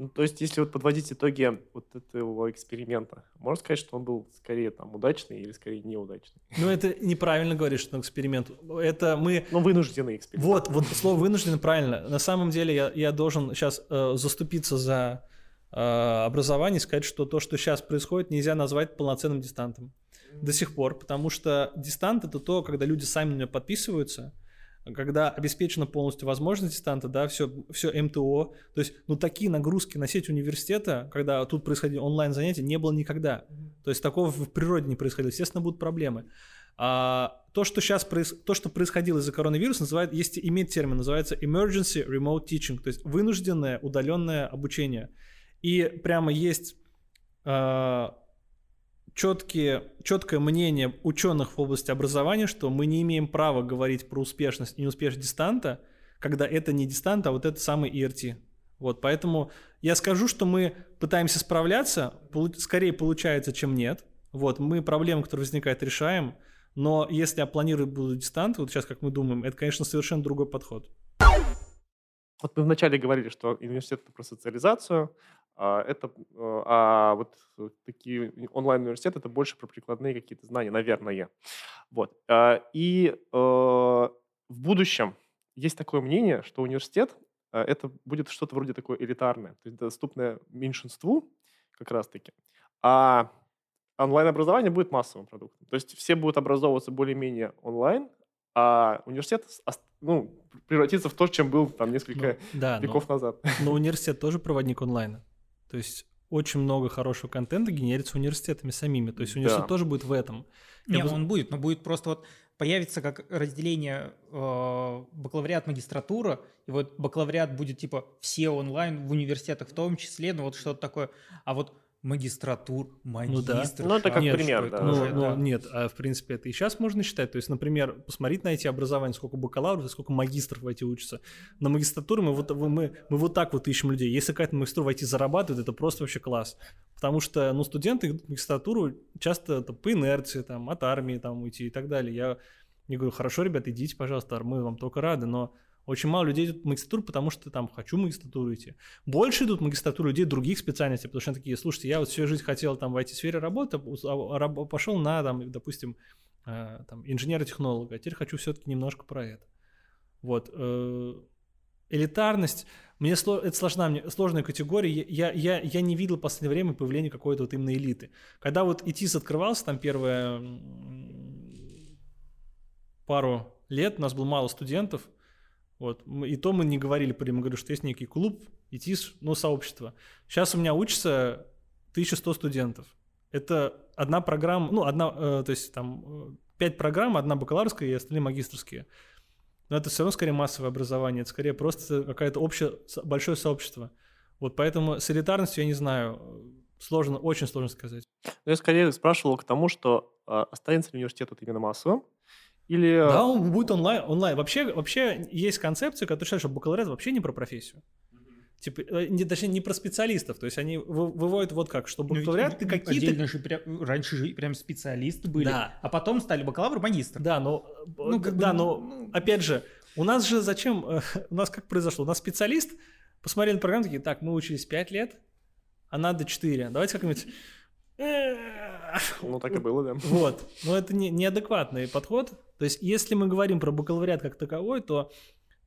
Ну, то есть, если вот подводить итоги вот этого эксперимента, можно сказать, что он был скорее там удачный или скорее неудачный? Ну, это неправильно говоришь, что эксперимент. Это мы... Ну, вынужденный эксперимент. Вот, вот слово вынужденный правильно. На самом деле я, я должен сейчас э, заступиться за э, образование и сказать, что то, что сейчас происходит, нельзя назвать полноценным дистантом. До сих пор, потому что дистант это то, когда люди сами на меня подписываются, когда обеспечена полностью возможность дистанта, да, все, все МТО, то есть, ну, такие нагрузки на сеть университета, когда тут происходили онлайн-занятия, не было никогда. То есть, такого в природе не происходило. Естественно, будут проблемы. А, то, что сейчас проис... то, что происходило из-за коронавируса, называют, есть, имеет термин, называется emergency remote teaching, то есть вынужденное удаленное обучение. И прямо есть а, четкие, четкое мнение ученых в области образования, что мы не имеем права говорить про успешность и неуспешность дистанта, когда это не дистант, а вот это самый ERT. Вот, поэтому я скажу, что мы пытаемся справляться, скорее получается, чем нет. Вот, мы проблемы, которые возникают, решаем, но если я планирую буду дистант, вот сейчас, как мы думаем, это, конечно, совершенно другой подход. Вот мы вначале говорили, что университет – про социализацию, это, э, а вот такие онлайн-университеты это больше про прикладные какие-то знания, наверное. Вот. А, и э, в будущем есть такое мнение, что университет э, это будет что-то вроде такое элитарное, то есть доступное меньшинству как раз-таки. А онлайн-образование будет массовым продуктом. То есть все будут образовываться более-менее онлайн, а университет ну, превратится в то, чем был там несколько ну, да, веков но, назад. Но университет тоже проводник онлайна. То есть очень много хорошего контента генерится университетами самими. То есть университет да. тоже будет в этом. Не, бы... он будет, но будет просто вот появится как разделение э, бакалавриат, магистратура, и вот бакалавриат будет типа все онлайн в университетах в том числе, ну вот что-то такое. А вот магистратур, магистр. Ну, да. ну это как нет, пример, да. Ну, ну, да. Нет, а в принципе это и сейчас можно считать. То есть, например, посмотреть на эти образования, сколько бакалавров, сколько магистров в эти учатся. На магистратуру мы вот, мы, мы вот так вот ищем людей. Если какая-то магистратура в IT зарабатывает, это просто вообще класс. Потому что, ну, студенты в магистратуру часто это по инерции, там, от армии там уйти и так далее. Я, я говорю, хорошо, ребята, идите, пожалуйста, мы вам только рады, но очень мало людей идут в магистратуру, потому что там хочу магистратуру идти. Больше идут в магистратуру людей других специальностей, потому что они такие, слушайте, я вот всю жизнь хотел там в IT-сфере работать, а, пошел на, там, допустим, э, там, инженера-технолога, а теперь хочу все-таки немножко про это. Вот. Э, элитарность, мне это сложна, мне, сложная категория, я, я, я не видел в последнее время появления какой-то вот именно элиты. Когда вот ИТИС открывался, там первые пару лет, у нас было мало студентов, вот. И то мы не говорили прямо, говорю, что есть некий клуб, ИТИС, ну, сообщество. Сейчас у меня учится 1100 студентов. Это одна программа, ну, одна, э, то есть там 5 э, программ, одна бакалаврская и остальные магистрские. Но это все равно скорее массовое образование, это скорее просто какое-то общее, большое сообщество. Вот поэтому с элитарностью я не знаю, сложно, очень сложно сказать. Я скорее спрашивал к тому, что э, останется ли университет вот именно массовым, или... Да, он будет онлайн. онлайн. Вообще, вообще есть концепция, которая считает, что бакалавриат вообще не про профессию. Типа, э, не, точнее, не про специалистов. То есть они выводят вот как, что ну, бакалавриат ты какие-то... Же прям, раньше же прям специалисты были, да. а потом стали бакалавр, магистр. Да, но, ну, как да, бы, но ну... опять же, у нас же зачем, э, у нас как произошло? У нас специалист, посмотрели на программу, такие, так, мы учились 5 лет, а надо 4. Давайте как-нибудь... Ну, так и было, да. Вот. Но это не, неадекватный подход. То есть, если мы говорим про бакалавриат как таковой, то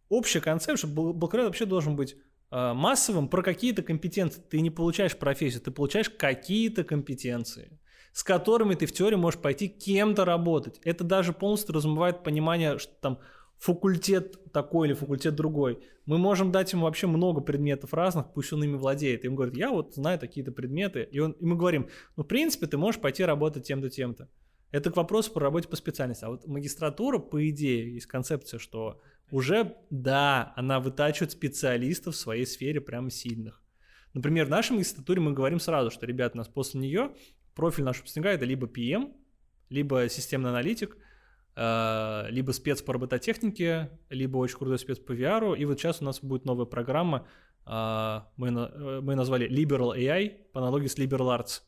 общая концепция, что бакалавриат вообще должен быть э, массовым про какие-то компетенции. Ты не получаешь профессию, ты получаешь какие-то компетенции с которыми ты в теории можешь пойти кем-то работать. Это даже полностью размывает понимание, что там факультет такой или факультет другой. Мы можем дать ему вообще много предметов разных, пусть он ими владеет. И он говорит, я вот знаю такие-то предметы. И, он, и мы говорим, ну, в принципе, ты можешь пойти работать тем-то, тем-то. Это к вопросу про работе по специальности. А вот магистратура, по идее, есть концепция, что уже, да, она вытачивает специалистов в своей сфере прям сильных. Например, в нашей магистратуре мы говорим сразу, что, ребят, у нас после нее профиль наш выпускника это либо PM, либо системный аналитик, либо спец по робототехнике, либо очень крутой спец по VR. И вот сейчас у нас будет новая программа, э, мы, э, мы назвали Liberal AI по аналогии с Liberal Arts.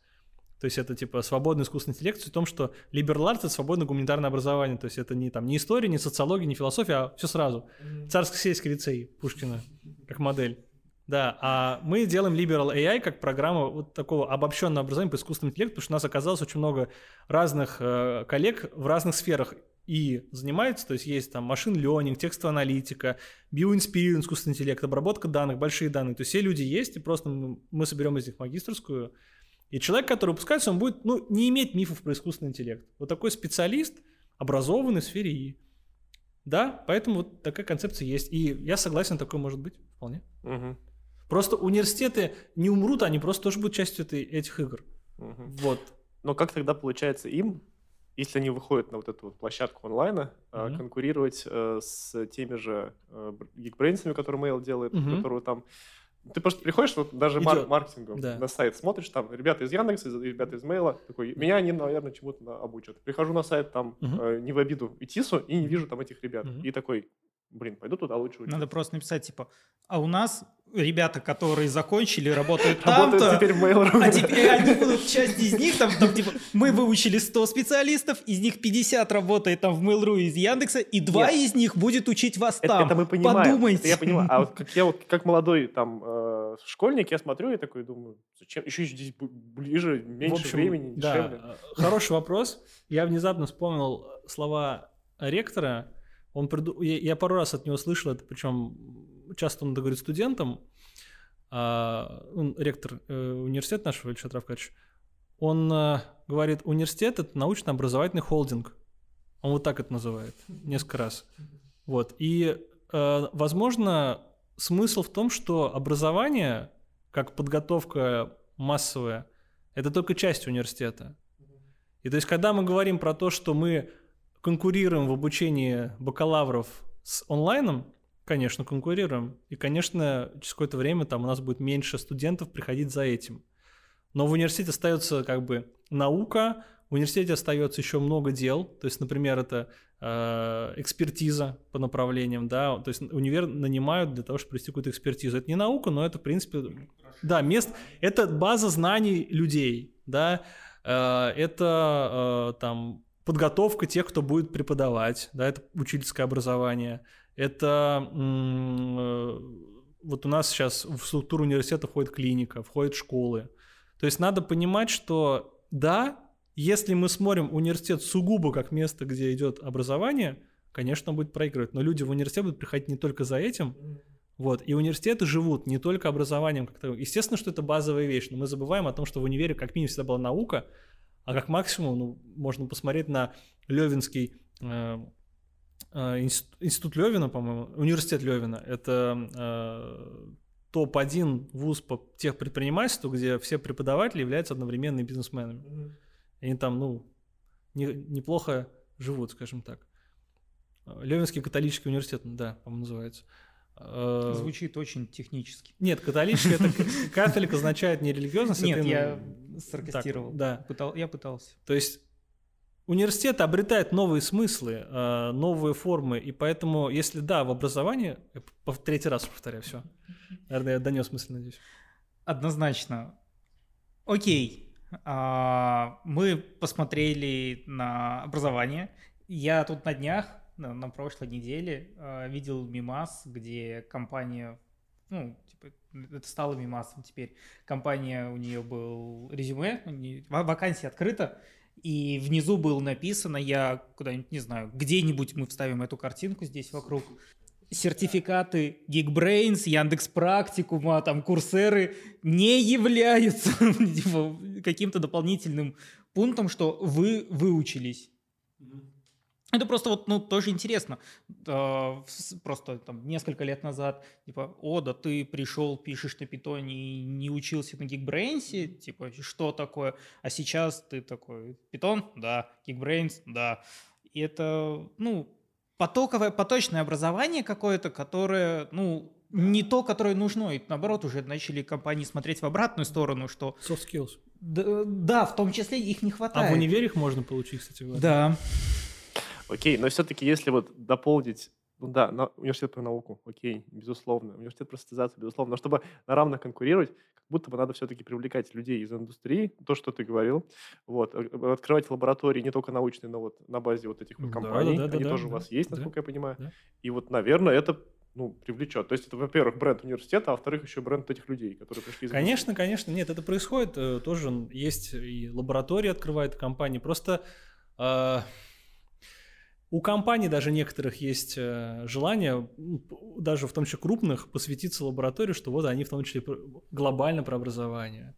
То есть это типа свободный искусственный интеллект в том, что liberal arts — это свободное гуманитарное образование. То есть это не, там, не история, не социология, не философия, а все сразу. Царско-сельский лицей Пушкина как модель. Да, а мы делаем Liberal AI как программу вот такого обобщенного образования по искусственному интеллекту, потому что у нас оказалось очень много разных э, коллег в разных сферах и занимаются, то есть есть там машин learning, текстовая аналитика, bioinspiring, искусственный интеллект, обработка данных, большие данные. То есть все люди есть, и просто мы соберем из них магистрскую. И человек, который выпускается, он будет ну, не иметь мифов про искусственный интеллект. Вот такой специалист, образованный в сфере И. Да, поэтому вот такая концепция есть. И я согласен, такое может быть вполне. Угу. Просто университеты не умрут, они просто тоже будут частью этой, этих игр. Угу. Вот. Но как тогда получается им, если они выходят на вот эту вот площадку онлайна, угу. конкурировать э, с теми же э, Geekbrains, которые Mail делает, угу. которые там ты просто приходишь, вот даже мар- маркетингом да. на сайт смотришь, там ребята из Яндекса, ребята из Мейла, такой, меня они, наверное, чему-то обучат. Прихожу на сайт, там, угу. э, не в обиду ИТИСу, и не вижу там этих ребят. Угу. И такой, блин, пойду туда лучше учиться. Надо просто написать, типа, а у нас ребята, которые закончили, работают там-то, теперь в Mail.ru. а теперь они будут, часть из них, там, там, типа, мы выучили 100 специалистов, из них 50 работает там в Mail.ru из Яндекса, и два из них будет учить вас это, там. Это мы понимаем. Подумайте. Это я понимаю. А вот как я вот, как молодой там э, школьник, я смотрю и такой думаю, зачем, еще здесь ближе, меньше общем, времени, дешевле. Да, хороший вопрос. Я внезапно вспомнил слова ректора, он приду... я, пару раз от него слышал это, причем часто он это говорит студентам. А, он ректор э, университета нашего, Ильича Травкач, он э, говорит, университет — это научно-образовательный холдинг. Он вот так это называет несколько раз. Вот. И, э, возможно, смысл в том, что образование, как подготовка массовая, это только часть университета. И то есть, когда мы говорим про то, что мы конкурируем в обучении бакалавров с онлайном, конечно, конкурируем. И, конечно, через какое-то время там у нас будет меньше студентов приходить за этим. Но в университете остается как бы наука, в университете остается еще много дел. То есть, например, это э, экспертиза по направлениям, да, то есть универ нанимают для того, чтобы провести какую-то экспертизу. Это не наука, но это, в принципе, да, мест, это база знаний людей, да, э, это э, там подготовка тех, кто будет преподавать, да, это учительское образование, это э, вот у нас сейчас в структуру университета входит клиника, входят школы. То есть надо понимать, что да, если мы смотрим университет сугубо как место, где идет образование, конечно, он будет проигрывать. Но люди в университет будут приходить не только за этим, вот. И университеты живут не только образованием. Как-то... Естественно, что это базовая вещь, но мы забываем о том, что в универе как минимум всегда была наука, а как максимум, ну, можно посмотреть на Левинский э, э, институт, институт Левина, по-моему, университет Левина. Это э, топ-1 вуз по техпредпринимательству, где все преподаватели являются одновременными бизнесменами. Mm-hmm. Они там, ну, не, неплохо живут, скажем так. Левинский католический университет, да, по-моему, называется. Э, Звучит очень технически. Нет, католический это католик означает не религиозность. Нет, я саркастировал. Да. Я пытался. То есть университет обретает новые смыслы, э, новые формы, и поэтому, если да, в образовании, в третий раз повторяю, все. Наверное, я донес мысль, надеюсь. Однозначно. Окей. А, мы посмотрели на образование. Я тут на днях на, на прошлой неделе э, видел мимас, где компания ну, типа, это стало мимасом теперь. Компания, у нее был резюме, вакансия открыта, и внизу было написано, я куда-нибудь, не знаю, где-нибудь мы вставим эту картинку здесь вокруг, сертификаты Geekbrains, Яндекс Практикума, там, Курсеры не являются каким-то дополнительным пунктом, что вы выучились. Это просто вот, ну, тоже интересно. Просто там несколько лет назад, типа, о, да ты пришел, пишешь на питоне и не учился на Geekbrains, типа, что такое? А сейчас ты такой, питон? Да. Geekbrains? Да. И это, ну, потоковое, поточное образование какое-то, которое, ну, не то, которое нужно. И наоборот, уже начали компании смотреть в обратную сторону, что... Soft skills. Да, да в том числе их не хватает. А в универе их можно получить, кстати говоря. Да. Окей, но все-таки если вот дополнить ну да, на, университет про науку, окей, безусловно. Университет про социализацию, безусловно. Но чтобы на равных конкурировать, как будто бы надо все-таки привлекать людей из индустрии, то, что ты говорил. Вот. Э, э, открывать лаборатории не только научные, но вот на базе вот этих вот компаний. Да, да, да, Они да, тоже да, у вас есть, насколько да, я понимаю. Да. И вот, наверное, это ну, привлечет. То есть это, во-первых, бренд университета, а во-вторых, еще бренд этих людей, которые пришли из Конечно, конечно. Нет, это происходит. Э, тоже есть и лаборатории открывают компании. Просто э, у компаний даже некоторых есть э, желание, даже в том числе крупных, посвятиться лаборатории, что вот они в том числе глобально про образование.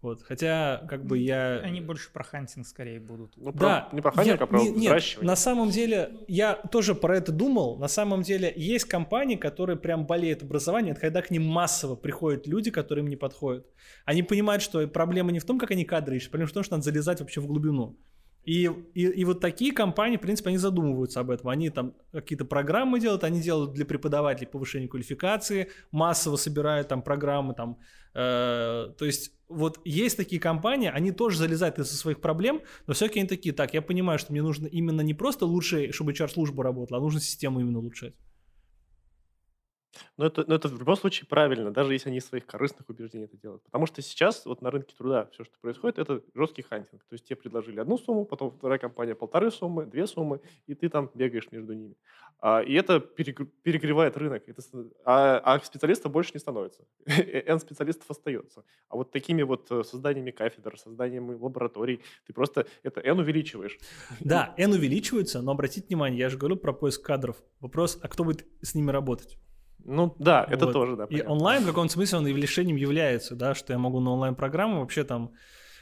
Вот. Хотя, как бы я... Они больше про hunting скорее будут. Ну, да. Про, не про hunting, я, а про не, нет, На самом деле, я тоже про это думал. На самом деле, есть компании, которые прям болеют образованием. Это когда к ним массово приходят люди, которые им не подходят. Они понимают, что проблема не в том, как они кадры ищут, проблема в том, что надо залезать вообще в глубину. И, и, и вот такие компании, в принципе, они задумываются об этом. Они там какие-то программы делают, они делают для преподавателей повышение квалификации, массово собирают там программы, там, э, то есть вот есть такие компании, они тоже залезают из-за своих проблем, но все-таки они такие, так, я понимаю, что мне нужно именно не просто лучше, чтобы HR-служба работала, а нужно систему именно улучшать. Но это, но это в любом случае правильно, даже если они из своих корыстных убеждений это делают. Потому что сейчас вот на рынке труда все, что происходит, это жесткий хантинг. То есть тебе предложили одну сумму, потом вторая компания полторы суммы, две суммы, и ты там бегаешь между ними. А, и это перегревает рынок. Это, а, а специалистов больше не становится. N специалистов остается. А вот такими вот э, созданиями кафедр, созданиями лабораторий, ты просто это N увеличиваешь. Да, N увеличивается, но обратите внимание, я же говорю про поиск кадров. Вопрос, а кто будет с ними работать? Ну да, это вот. тоже, да. И онлайн в каком-то смысле он и решением является, да, что я могу на онлайн-программу вообще там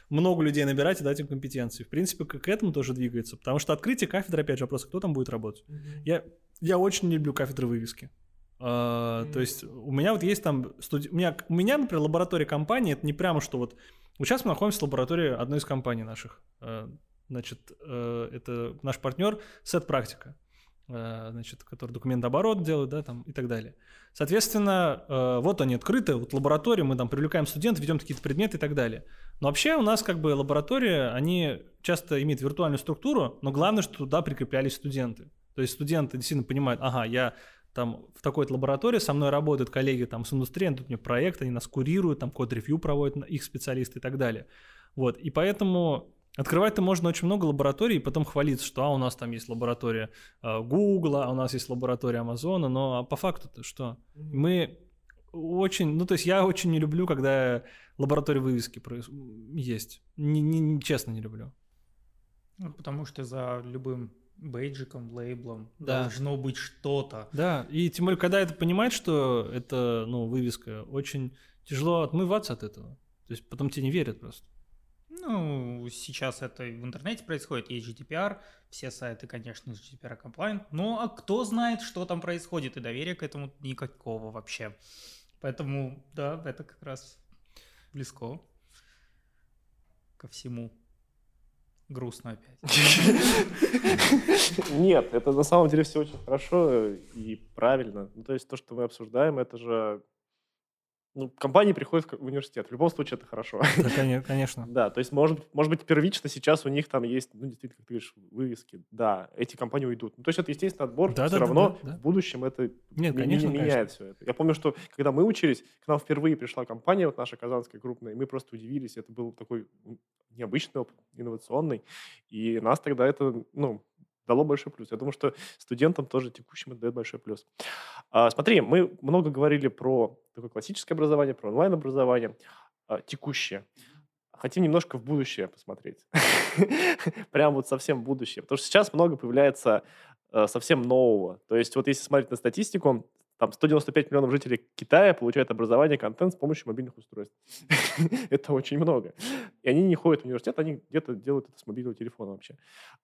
много людей набирать и дать им компетенции. В принципе, к этому тоже двигается. Потому что открытие кафедры, опять же, вопрос, кто там будет работать. Mm-hmm. Я, я очень не люблю кафедры вывески. Uh, mm-hmm. То есть у меня вот есть там... Студи... У, меня, у меня, например, лаборатория компании, это не прямо что вот... Вот сейчас мы находимся в лаборатории одной из компаний наших. Uh, значит, uh, это наш партнер Сет Практика. Э, значит, который документооборот делают, да, там и так далее. Соответственно, э, вот они открыты, вот лаборатории, мы там привлекаем студентов, ведем какие-то предметы и так далее. Но вообще у нас как бы лаборатории, они часто имеют виртуальную структуру, но главное, что туда прикреплялись студенты. То есть студенты действительно понимают, ага, я там в такой-то лаборатории, со мной работают коллеги там с индустрией, тут мне проект, они нас курируют, там код-ревью проводят их специалисты и так далее. Вот, и поэтому Открывать-то можно очень много лабораторий и потом хвалиться, что а, у нас там есть лаборатория э, Google, а у нас есть лаборатория Амазона, но а по факту-то что? Мы очень, ну то есть я очень не люблю, когда лаборатория вывески есть. Не, не, не, честно не люблю. Ну, потому что за любым бейджиком, лейблом да. должно быть что-то. Да, и тем более, когда это понимать, что это, ну, вывеска, очень тяжело отмываться от этого. То есть потом тебе не верят просто. Ну, сейчас это в интернете происходит, есть GDPR, все сайты, конечно, GDPR compliant, но а кто знает, что там происходит, и доверия к этому никакого вообще. Поэтому, да, это как раз близко ко всему. Грустно опять. Нет, это на самом деле все очень хорошо и правильно. Ну, то есть то, что мы обсуждаем, это же ну, компании приходят в университет. В любом случае это хорошо. Да, конечно. да, то есть, может, может быть, первично сейчас у них там есть, ну, действительно, как ты говоришь, вывески. Да, эти компании уйдут. Ну, то есть это, естественно, отбор. Да, все да, равно да, да. в будущем это Нет, конечно, меняет конечно. все это. Я помню, что когда мы учились, к нам впервые пришла компания, вот наша казанская крупная, и мы просто удивились. Это был такой необычный опыт, инновационный. И нас тогда это, ну, дало большой плюс. Я думаю, что студентам тоже текущим это дает большой плюс. А, смотри, мы много говорили про такое классическое образование, про онлайн-образование, а, текущее. Хотим немножко в будущее посмотреть. Прям вот совсем будущее. Потому что сейчас много появляется э, совсем нового. То есть вот если смотреть на статистику, там 195 миллионов жителей Китая получают образование, контент с помощью мобильных устройств. это очень много. И они не ходят в университет, они где-то делают это с мобильного телефона вообще.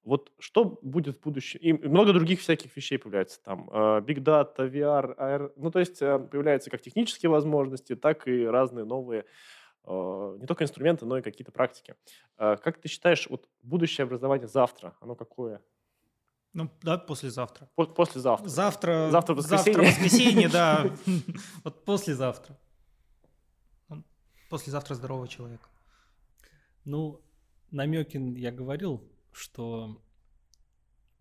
Вот что будет в будущем? И много других всяких вещей появляется. Там э, Big Data, VR, AR. Ну, то есть э, появляются как технические возможности, так и разные новые э, не только инструменты, но и какие-то практики. Как ты считаешь, вот будущее образование завтра, оно какое? Ну, да, послезавтра. послезавтра. Завтра, завтра воскресенье. Завтра воскресенье, да. Вот послезавтра. Послезавтра здорового человека. Ну, намеки я говорил, что,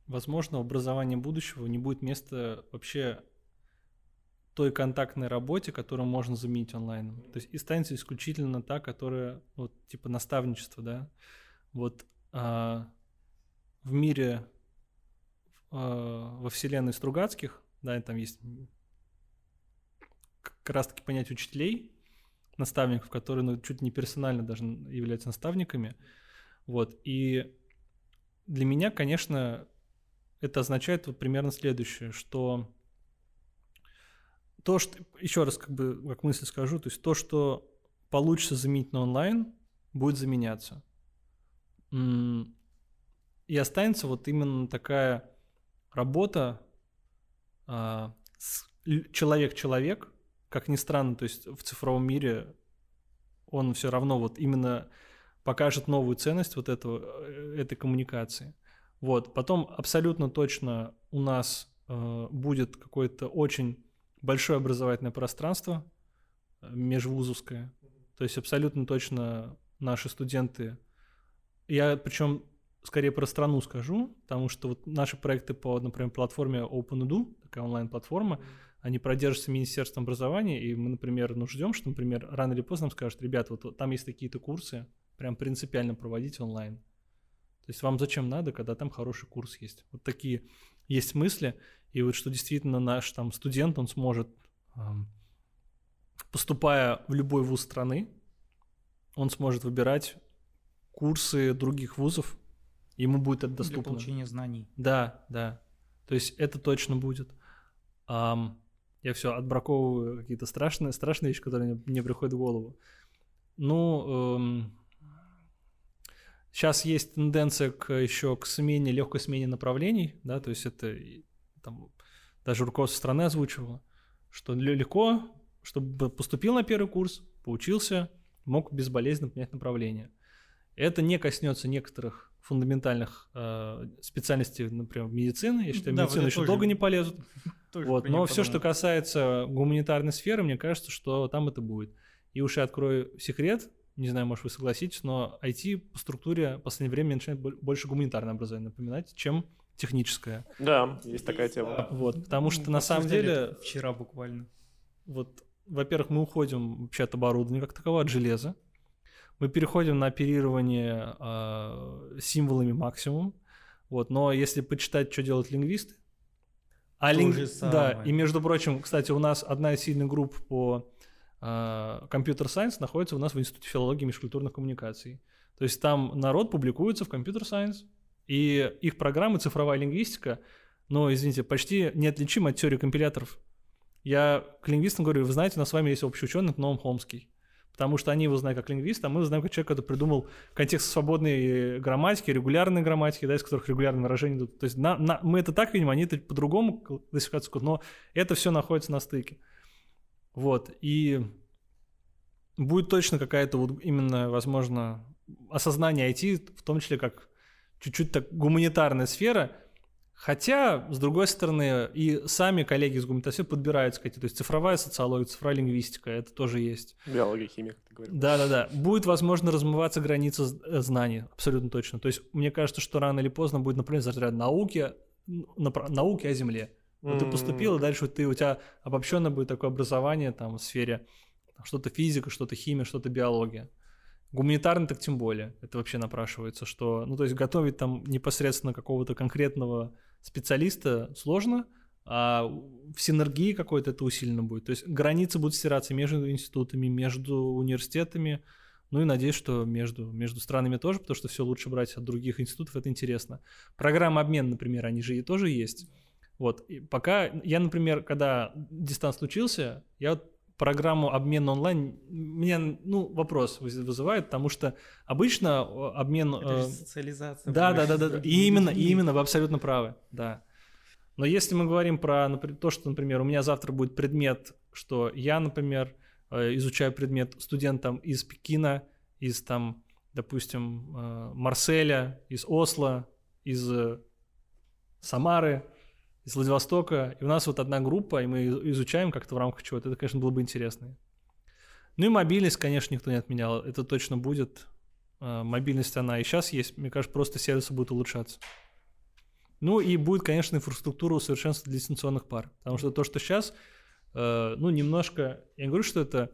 возможно, в образовании будущего не будет места вообще той контактной работе, которую можно заменить онлайном. То есть и станется исключительно та, которая, вот, типа наставничество, да. Вот а, в мире во вселенной Стругацких, да, там есть как раз-таки понятие учителей, наставников, которые ну, чуть не персонально даже являются наставниками. Вот. И для меня, конечно, это означает вот примерно следующее, что то, что, еще раз как бы как мысль скажу, то есть то, что получится заменить на онлайн, будет заменяться. И останется вот именно такая работа а, человек-человек, как ни странно, то есть в цифровом мире он все равно вот именно покажет новую ценность вот этого, э, этой коммуникации. Вот. Потом абсолютно точно у нас э, будет какое-то очень большое образовательное пространство э, межвузовское. То есть абсолютно точно наши студенты. Я причем скорее про страну скажу, потому что вот наши проекты по, например, платформе OpenEdu, такая онлайн-платформа, они продержатся Министерством образования, и мы, например, ну, ждем, что, например, рано или поздно нам скажут, ребят, вот там есть такие-то курсы, прям принципиально проводить онлайн. То есть вам зачем надо, когда там хороший курс есть? Вот такие есть мысли, и вот что действительно наш там студент, он сможет, поступая в любой вуз страны, он сможет выбирать курсы других вузов, ему будет это доступно. Для получения знаний. Да, да. То есть это точно будет. Um, я все отбраковываю какие-то страшные, страшные вещи, которые мне, мне приходят в голову. Ну, эм, сейчас есть тенденция к, еще к смене, легкой смене направлений, да, то есть это там, даже руководство страны озвучивало, что легко, чтобы поступил на первый курс, поучился, мог безболезненно поменять направление. Это не коснется некоторых фундаментальных э, специальностей, например, медицины. Я считаю, да, медицину еще тоже, долго не полезут. вот. Но все, что касается гуманитарной сферы, мне кажется, что там это будет. И уж я открою секрет, не знаю, может, вы согласитесь, но IT по структуре в последнее время начинает больше гуманитарное образование напоминать, чем техническое. Да, есть такая тема. Вот, потому что ну, на самом деле... Вчера буквально. Вот, во-первых, мы уходим вообще от оборудования как такового, от железа мы переходим на оперирование э, символами максимум. Вот, но если почитать, что делают лингвисты, а линг... да, и между прочим, кстати, у нас одна из сильных групп по компьютер-сайенс находится у нас в Институте филологии и межкультурных коммуникаций. То есть там народ публикуется в компьютер-сайенс, и их программы цифровая лингвистика, но, извините, почти неотличима от теории компиляторов. Я к лингвистам говорю, вы знаете, у нас с вами есть общий ученый Ном Хомский потому что они его знают как лингвист, а мы знаем как человек, который придумал контекст свободной грамматики, регулярной грамматики, да, из которых регулярные выражения идут. То есть на, на, мы это так видим, они это по-другому классификацию, но это все находится на стыке. Вот, и будет точно какая-то вот именно, возможно, осознание IT, в том числе как чуть-чуть так гуманитарная сфера, Хотя, с другой стороны, и сами коллеги из гуманитарии подбираются к этим. То есть цифровая социология, цифровая лингвистика, это тоже есть. Биология, химия, как ты говорил. Да-да-да. Будет, возможно, размываться граница э, знаний, абсолютно точно. То есть мне кажется, что рано или поздно будет, например, разряд науки, науки о Земле. Вот ты поступил, и дальше ты, у тебя обобщенно будет такое образование там в сфере что-то физика, что-то химия, что-то биология. Гуманитарный так тем более. Это вообще напрашивается, что, ну, то есть готовить там непосредственно какого-то конкретного специалиста сложно, а в синергии какой-то это усиленно будет. То есть границы будут стираться между институтами, между университетами, ну и надеюсь, что между, между странами тоже, потому что все лучше брать от других институтов, это интересно. Программы обмена, например, они же и тоже есть. Вот, и пока я, например, когда дистанс случился, я вот программу обмена онлайн меня, ну, вопрос вызывает, потому что обычно обмен... Это э, социализация. Да, да, да, да. И именно, и именно, вы абсолютно правы, да. Но если мы говорим про например, то, что, например, у меня завтра будет предмет, что я, например, э, изучаю предмет студентам из Пекина, из там, допустим, э, Марселя, из Осло, из Самары, из Владивостока, и у нас вот одна группа, и мы изучаем как-то в рамках чего-то, это, конечно, было бы интересно. Ну и мобильность, конечно, никто не отменял, это точно будет. А, мобильность она и сейчас есть, мне кажется, просто сервисы будут улучшаться. Ну и будет, конечно, инфраструктура для дистанционных пар, потому что то, что сейчас, э, ну немножко, я не говорю, что это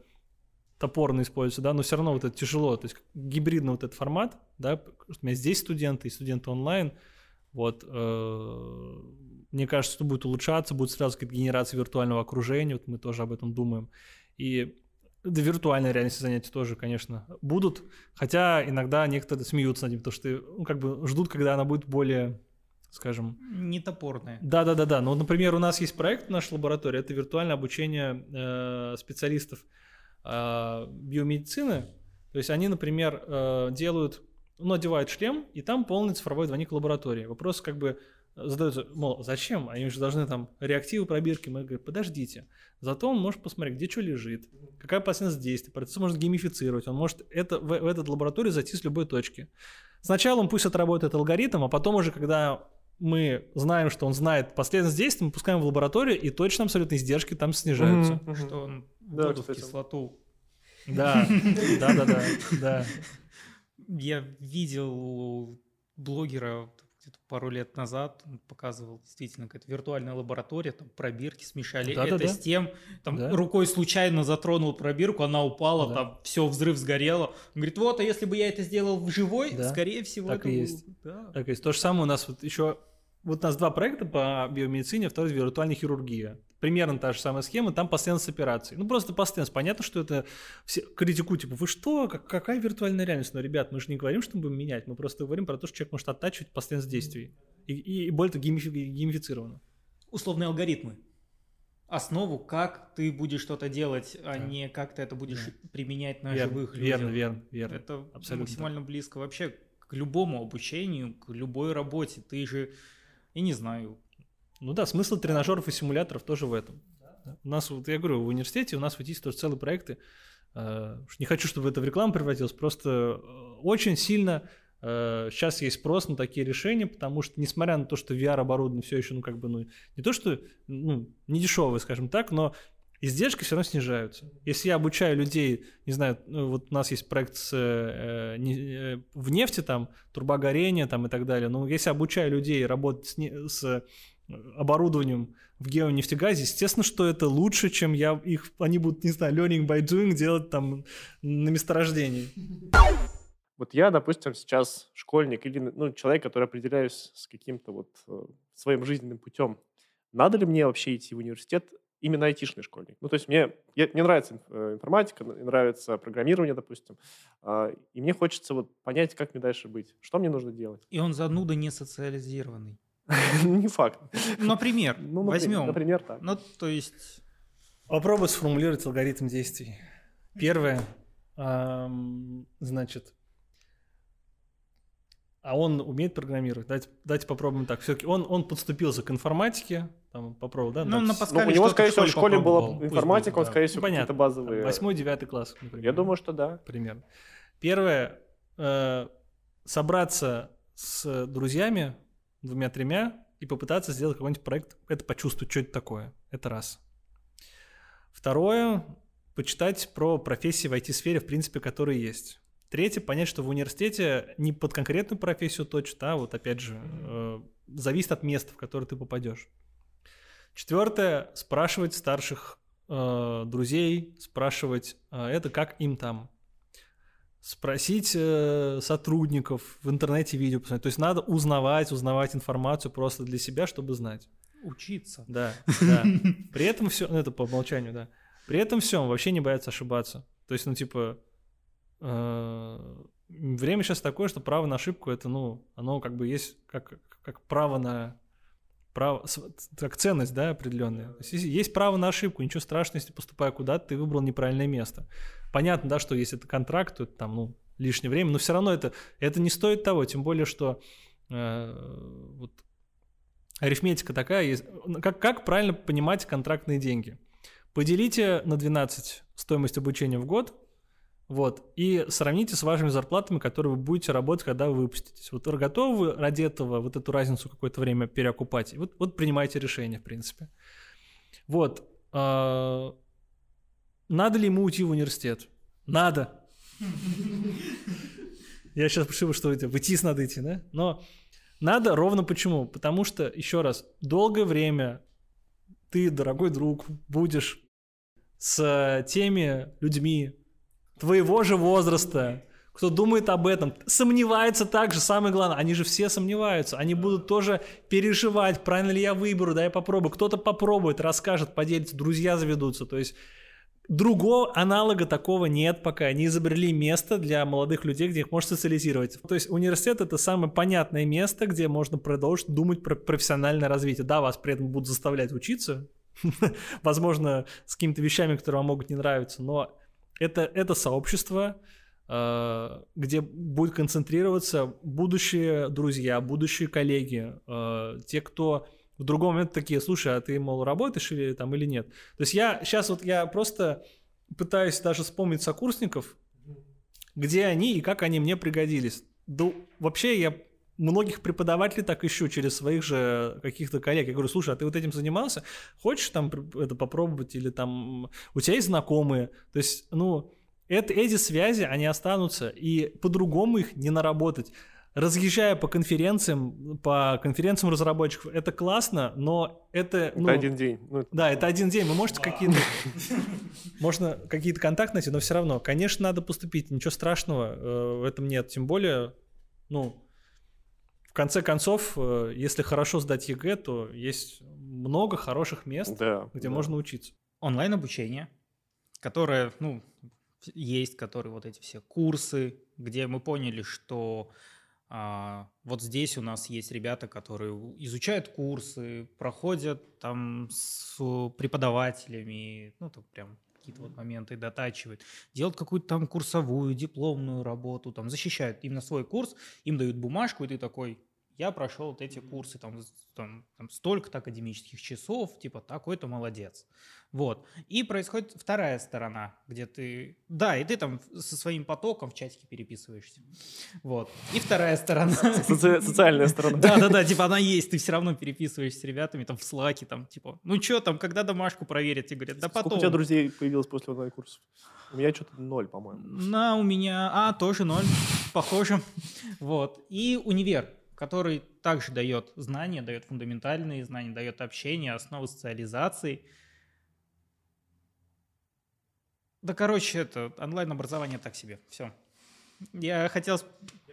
топорно используется, да, но все равно вот это тяжело, то есть гибридный вот этот формат, да, у меня здесь студенты и студенты онлайн, вот, э, мне кажется, что будет улучшаться, будет сразу какая-то генерация виртуального окружения, вот мы тоже об этом думаем. И да, виртуальной реальности занятия тоже, конечно, будут, хотя иногда некоторые смеются над ним, потому что ну, как бы ждут, когда она будет более скажем... Не топорная. Да-да-да-да. Ну, например, у нас есть проект в нашей лаборатории, это виртуальное обучение э, специалистов э, биомедицины. То есть они, например, э, делают, ну, одевают шлем, и там полный цифровой двойник лаборатории. Вопрос как бы задается, мол, зачем? Они же должны там реактивы пробирки. Мы говорим, подождите. Зато он может посмотреть, где что лежит, какая последовательность действия. Процесс может геймифицировать. Он может это, в, в этот лабораторию зайти с любой точки. Сначала он пусть отработает алгоритм, а потом уже, когда мы знаем, что он знает последовательность действий, мы пускаем в лабораторию, и точно абсолютно издержки там снижаются. Mm-hmm. Что он да, воду в кислоту. Да, да, да, да, да. Я видел блогера пару лет назад он показывал действительно какая-то виртуальная лаборатория, там пробирки смешали да, это да, с тем, там да. рукой случайно затронул пробирку, она упала, да. там все взрыв сгорело. Он говорит, вот, а если бы я это сделал в живой, да. скорее всего, так это и есть. Да. Так и есть. То же самое у нас вот еще вот у нас два проекта по биомедицине, второй виртуальная хирургия примерно та же самая схема, там постоянность операций. Ну, просто постоянность. Понятно, что это все критикуют, типа, вы что, как, какая виртуальная реальность? Но, ребят, мы же не говорим, что мы будем менять, мы просто говорим про то, что человек может оттачивать постоянность действий. И, и, и более того, геймифи, геймифицировано. Условные алгоритмы. Основу, как ты будешь что-то делать, а да. не как ты это будешь да. применять на верно, живых людях. Верно, верно, верно. Это Абсолютно максимально близко вообще к любому обучению, к любой работе. Ты же, я не знаю, ну да, смысл тренажеров и симуляторов тоже в этом. У нас, вот я говорю, в университете у нас вот есть тоже целые проекты. Э, не хочу, чтобы это в рекламу превратилось, просто э, очень сильно сейчас э, есть спрос на такие решения, потому что, несмотря на то, что VR-оборудование все еще, ну, как бы, ну, не то, что, ну, не дешевое, скажем так, но издержки все равно снижаются. Если я обучаю людей, не знаю, ну, вот у нас есть проект с, э, не, э, в нефти, там, турбогорение там, и так далее, но если обучаю людей работать с, с оборудованием в геонефтегазе, естественно, что это лучше, чем я их, они будут, не знаю, learning by doing делать там на месторождении. Вот я, допустим, сейчас школьник или ну, человек, который определяюсь с каким-то вот э, своим жизненным путем. Надо ли мне вообще идти в университет именно айтишный школьник? Ну, то есть мне, я, мне нравится э, информатика, нравится программирование, допустим, э, и мне хочется вот понять, как мне дальше быть, что мне нужно делать. И он зануда не социализированный. Не факт. Например, ну, возьмем. Например, так. Ну, то есть... Попробуй сформулировать алгоритм действий. Первое, значит, а он умеет программировать. Давайте, давайте попробуем так. Все-таки он, он подступился к информатике, там попробовал, да? Ну, на Паскале ну, у него, скорее всего, в школе была информатика, будет, он, скорее всего, какие-то базовые... Восьмой, девятый класс, например. Я думаю, что да. Примерно. Первое, э, собраться с друзьями, двумя-тремя и попытаться сделать какой-нибудь проект, это почувствовать, что это такое. Это раз. Второе, почитать про профессии в IT-сфере, в принципе, которые есть. Третье, понять, что в университете не под конкретную профессию точно, а вот опять же, э, зависит от места, в которое ты попадешь. Четвертое, спрашивать старших э, друзей, спрашивать э, это, как им там. спросить э, сотрудников в интернете видео посмотреть. То есть надо узнавать, узнавать информацию просто для себя, чтобы знать. Учиться. Да, да. При этом все, ну это по умолчанию, да. При этом все, вообще не боятся ошибаться. То есть, ну типа, время сейчас такое, что право на ошибку это, ну, оно как бы есть как, как право на право, как ценность, да, определенная. То есть, есть право на ошибку, ничего страшного, если поступая куда-то, ты выбрал неправильное место. Понятно, да, что если это контракт, то это там, ну, лишнее время, но все равно это, это не стоит того, тем более, что э, вот арифметика такая есть. Как, как правильно понимать контрактные деньги? Поделите на 12 стоимость обучения в год, вот, и сравните с вашими зарплатами, которые вы будете работать, когда вы выпуститесь. Вот вы готовы ради этого вот эту разницу какое-то время переокупать? Вот, вот принимайте решение, в принципе. Вот. Э, надо ли ему уйти в университет? Надо. Я сейчас пишу, что это, в ИТИС надо идти, да? Но надо ровно почему? Потому что, еще раз, долгое время ты, дорогой друг, будешь с теми людьми твоего же возраста, кто думает об этом, сомневается также, самое главное, они же все сомневаются, они будут тоже переживать, правильно ли я выберу, да, я попробую, кто-то попробует, расскажет, поделится, друзья заведутся, то есть Другого аналога такого нет пока. Не изобрели место для молодых людей, где их можно социализировать. То есть университет это самое понятное место, где можно продолжить думать про профессиональное развитие. Да, вас при этом будут заставлять учиться, возможно, с какими-то вещами, которые вам могут не нравиться, но это, это сообщество, э, где будет концентрироваться будущие друзья, будущие коллеги, э, те, кто в другом момент такие, слушай, а ты, мол, работаешь или там или нет? То есть я сейчас вот я просто пытаюсь даже вспомнить сокурсников, где они и как они мне пригодились. Да, вообще я многих преподавателей так ищу через своих же каких-то коллег. Я говорю, слушай, а ты вот этим занимался? Хочешь там это попробовать? Или там у тебя есть знакомые? То есть, ну, это, эти связи, они останутся, и по-другому их не наработать разъезжая по конференциям, по конференциям разработчиков, это классно, но это... Ну, это один день. Ну, да, это один день. Вы можете какие-то... Можно какие-то контакты найти, но все равно, конечно, надо поступить. Ничего страшного э, в этом нет. Тем более, ну, конце концов, э, если хорошо сдать ЕГЭ, то есть много хороших мест, да, где да. можно учиться. Онлайн-обучение, которое, ну, есть, которые вот эти все курсы, где мы поняли, что а, вот здесь у нас есть ребята, которые изучают курсы, проходят там с преподавателями, ну, там прям какие-то вот моменты дотачивают, делают какую-то там курсовую, дипломную работу, там защищают именно свой курс, им дают бумажку, и ты такой, я прошел вот эти курсы, там, там, там столько-то академических часов, типа такой-то молодец. Вот. И происходит вторая сторона, где ты... Да, и ты там со своим потоком в чатике переписываешься. Вот. И вторая сторона... Соци... Социальная сторона. Да-да-да, типа она есть, ты все равно переписываешься с ребятами там в слаке, там типа, ну что там, когда домашку проверят? Тебе говорят, да потом. Сколько у тебя друзей появилось после онлайн-курсов? У меня что-то ноль, по-моему. На, у меня... А, тоже ноль. Похоже. Вот. И универ который также дает знания, дает фундаментальные знания, дает общение, основы социализации. Да, короче, это онлайн-образование так себе. Все. Я хотел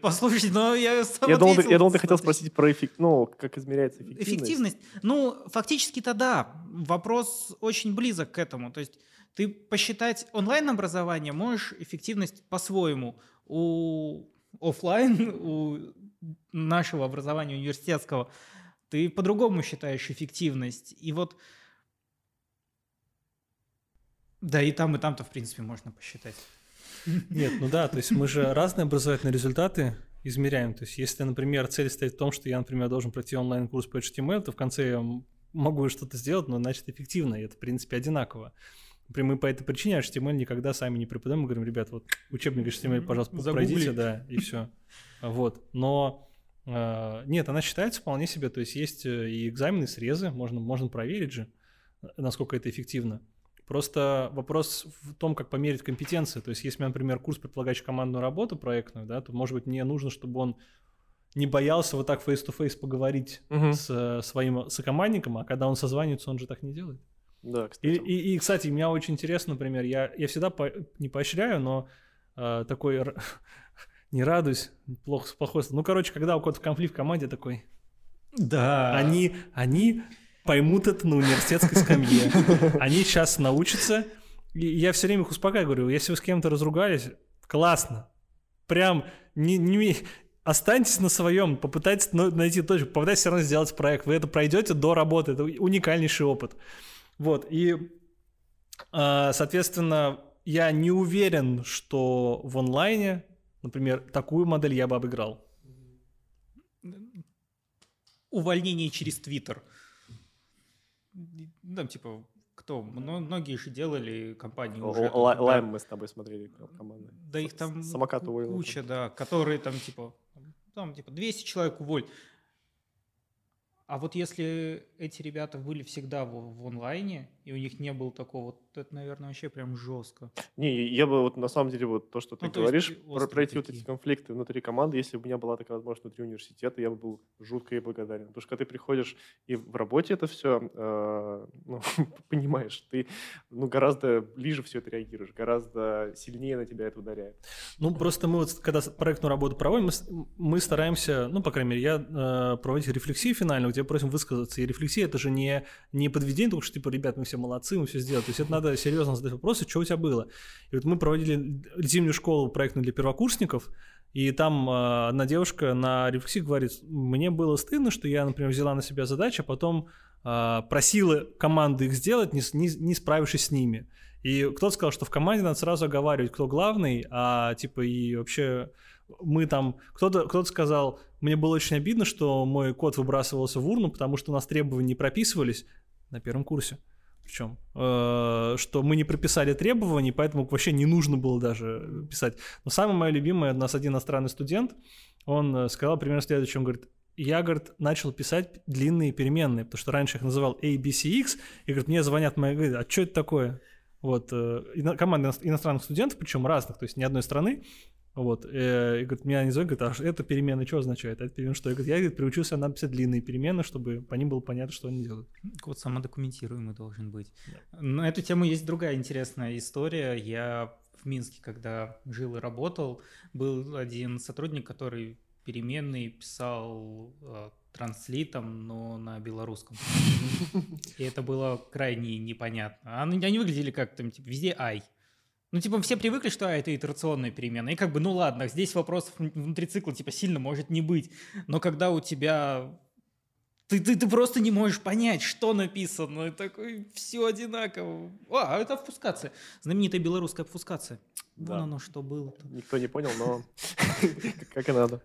послушать, но я сам я думал, я думал, ты хотел спросить про эффект, ну, как измеряется эффективность. Эффективность? Ну, фактически-то да. Вопрос очень близок к этому. То есть ты посчитать онлайн-образование можешь эффективность по-своему. У офлайн, у нашего образования университетского, ты по-другому считаешь эффективность. И вот да, и там, и там-то, в принципе, можно посчитать. Нет, ну да, то есть мы же разные образовательные результаты измеряем. То есть если, например, цель стоит в том, что я, например, должен пройти онлайн-курс по HTML, то в конце я могу что-то сделать, но значит эффективно, и это, в принципе, одинаково. Например, мы по этой причине HTML никогда сами не преподаем, мы говорим, ребят, вот учебник HTML, пожалуйста, пройдите, да, и все. Вот, но э, нет, она считается вполне себе, то есть есть э, и экзамены, срезы, можно, можно проверить же, насколько это эффективно. Просто вопрос в том, как померить компетенции. То есть, если, например, курс предполагающий командную работу проектную, да, то, может быть, мне нужно, чтобы он не боялся вот так face-to-face поговорить угу. с э, своим сокомандником, а когда он созванивается, он же так не делает. Да, кстати. И, и, и, кстати, меня очень интересно, например, я, я всегда по, не поощряю, но э, такой не радуюсь, плохо, плохой. Ну, короче, когда у кого-то конфликт в команде такой, Да. они, они поймут это на университетской скамье. Они сейчас научатся. И я все время их успокаиваю, говорю, если вы с кем-то разругались, классно. Прям не, не, останьтесь на своем, попытайтесь найти точку, попытайтесь все равно сделать проект. Вы это пройдете до работы, это уникальнейший опыт. Вот, и, а, соответственно, я не уверен, что в онлайне, например, такую модель я бы обыграл. Увольнение через Твиттер. Там, типа, кто? Многие же делали компании уже. Лайм мы с тобой смотрели команды. Да их там Самокат уволил. куча, да, которые там, типа, там, типа, 200 человек уволь. А вот если эти ребята были всегда в, в онлайне, и у них не было такого, вот это, наверное, вообще прям жестко. Не, я бы вот на самом деле вот то, что ты ну, говоришь, про, пройти такие. вот эти конфликты внутри команды, если бы у меня была такая возможность внутри университета, я бы был жутко и благодарен. Потому что когда ты приходишь и в работе это все, э, ну, понимаешь, ты ну, гораздо ближе все это реагируешь, гораздо сильнее на тебя это ударяет. Ну, просто мы вот, когда проектную работу проводим, мы, мы стараемся, ну, по крайней мере, я э, проводить рефлексию финальную, где просим высказаться. И рефлексия это же не, не подведение, только что типа, ребят, мы все молодцы, мы все сделали. То есть это надо серьезно задать вопросы, что у тебя было. И вот мы проводили зимнюю школу проектную для первокурсников, и там э, одна девушка на рефлексии говорит, мне было стыдно, что я, например, взяла на себя задачу, а потом э, просила команды их сделать, не, не, не справившись с ними. И кто-то сказал, что в команде надо сразу оговаривать, кто главный, а типа и вообще мы там, кто-то кто сказал, мне было очень обидно, что мой код выбрасывался в урну, потому что у нас требования не прописывались на первом курсе. Причем, э, что мы не прописали требований, поэтому вообще не нужно было даже писать. Но самое мое любимое, у нас один иностранный студент, он э, сказал примерно следующее, он говорит, я, говорит, начал писать длинные переменные, потому что раньше их называл A, B, C, X, и, говорит, мне звонят мои, говорят, а что это такое? Вот, э, команда иностранных студентов, причем разных, то есть ни одной страны, вот, э, и говорит, меня не зовут, говорит, а это перемены что означает? Это перемены что? Я, говорю, я говорит, приучился написать длинные перемены, чтобы по ним было понятно, что они делают. Код самодокументируемый должен быть. Да. На эту тему есть другая интересная история. Я в Минске, когда жил и работал, был один сотрудник, который переменные писал э, транслитом, но на белорусском. И это было крайне непонятно. Они, они выглядели как там, типа, везде ай. Ну, типа, все привыкли, что а, это итерационная перемена. И как бы, ну ладно, здесь вопросов внутри цикла, типа, сильно может не быть. Но когда у тебя... Ты, ты, ты просто не можешь понять, что написано. И такой, все одинаково. А, это обфускация. Знаменитая белорусская обфускация. Да. Вон оно что было. -то. Никто не понял, но как и надо.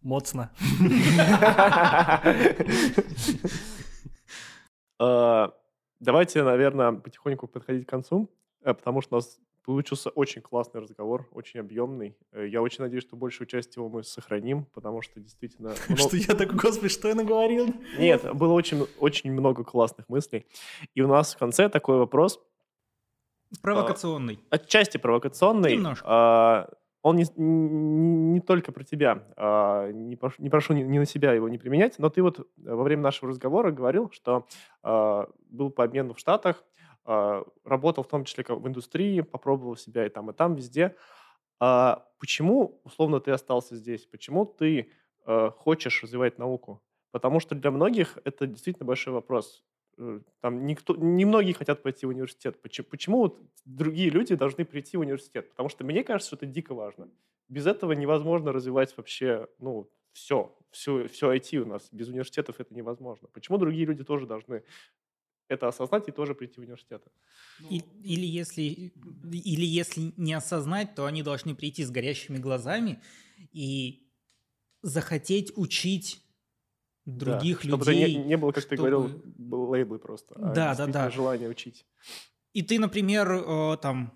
Моцно. А, давайте, наверное, потихоньку подходить к концу. Э, потому что у нас получился очень классный разговор, очень объемный. Э, я очень надеюсь, что большую часть его мы сохраним, потому что действительно... Что я такой, господи, что я наговорил? Нет, было очень, очень много классных мыслей. И у нас в конце такой вопрос. Провокационный. Отчасти провокационный. Немножко. А, он не, не, не только про тебя. А, не, прошу, не прошу не, на себя его не применять, но ты вот во время нашего разговора говорил, что а, был по обмену в Штатах, а, работал в том числе в индустрии, попробовал себя и там, и там, везде. А почему, условно, ты остался здесь? Почему ты э, хочешь развивать науку? Потому что для многих это действительно большой вопрос. Э, там никто, не многие хотят пойти в университет. Почему, почему вот другие люди должны прийти в университет? Потому что мне кажется, что это дико важно. Без этого невозможно развивать вообще, ну, все, все, все IT у нас. Без университетов это невозможно. Почему другие люди тоже должны это осознать и тоже прийти в университет. Ну, и, или, если, или если не осознать, то они должны прийти с горящими глазами и захотеть учить других да, людей. Чтобы не, не было, как чтобы... ты говорил, лейблы просто, а да, да, да. желание учить. И ты, например, э, там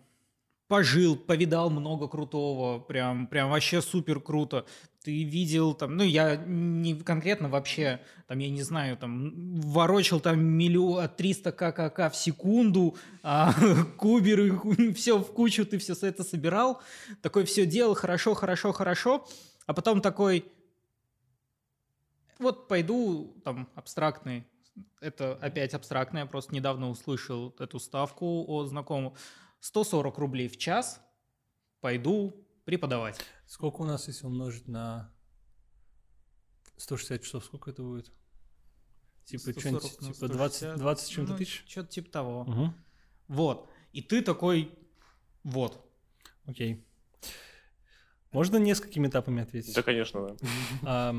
пожил, повидал много крутого, прям, прям вообще супер круто. Ты видел там, ну я не конкретно вообще, там я не знаю, там ворочил там миллион, 300 ККК в секунду, а куберы, все в кучу, ты все это собирал, такой все делал хорошо, хорошо, хорошо, а потом такой, вот пойду там абстрактный, это опять абстрактное, я просто недавно услышал эту ставку от знакомого, 140 рублей в час пойду преподавать. Сколько у нас, если умножить на 160 часов, сколько это будет? Типа, 140 что-нибудь, на типа 20, 160, 20 с чем-то ну, тысяч? Что-то типа того. Угу. Вот. И ты такой, вот. Окей. Можно несколькими этапами ответить? Да, конечно, да.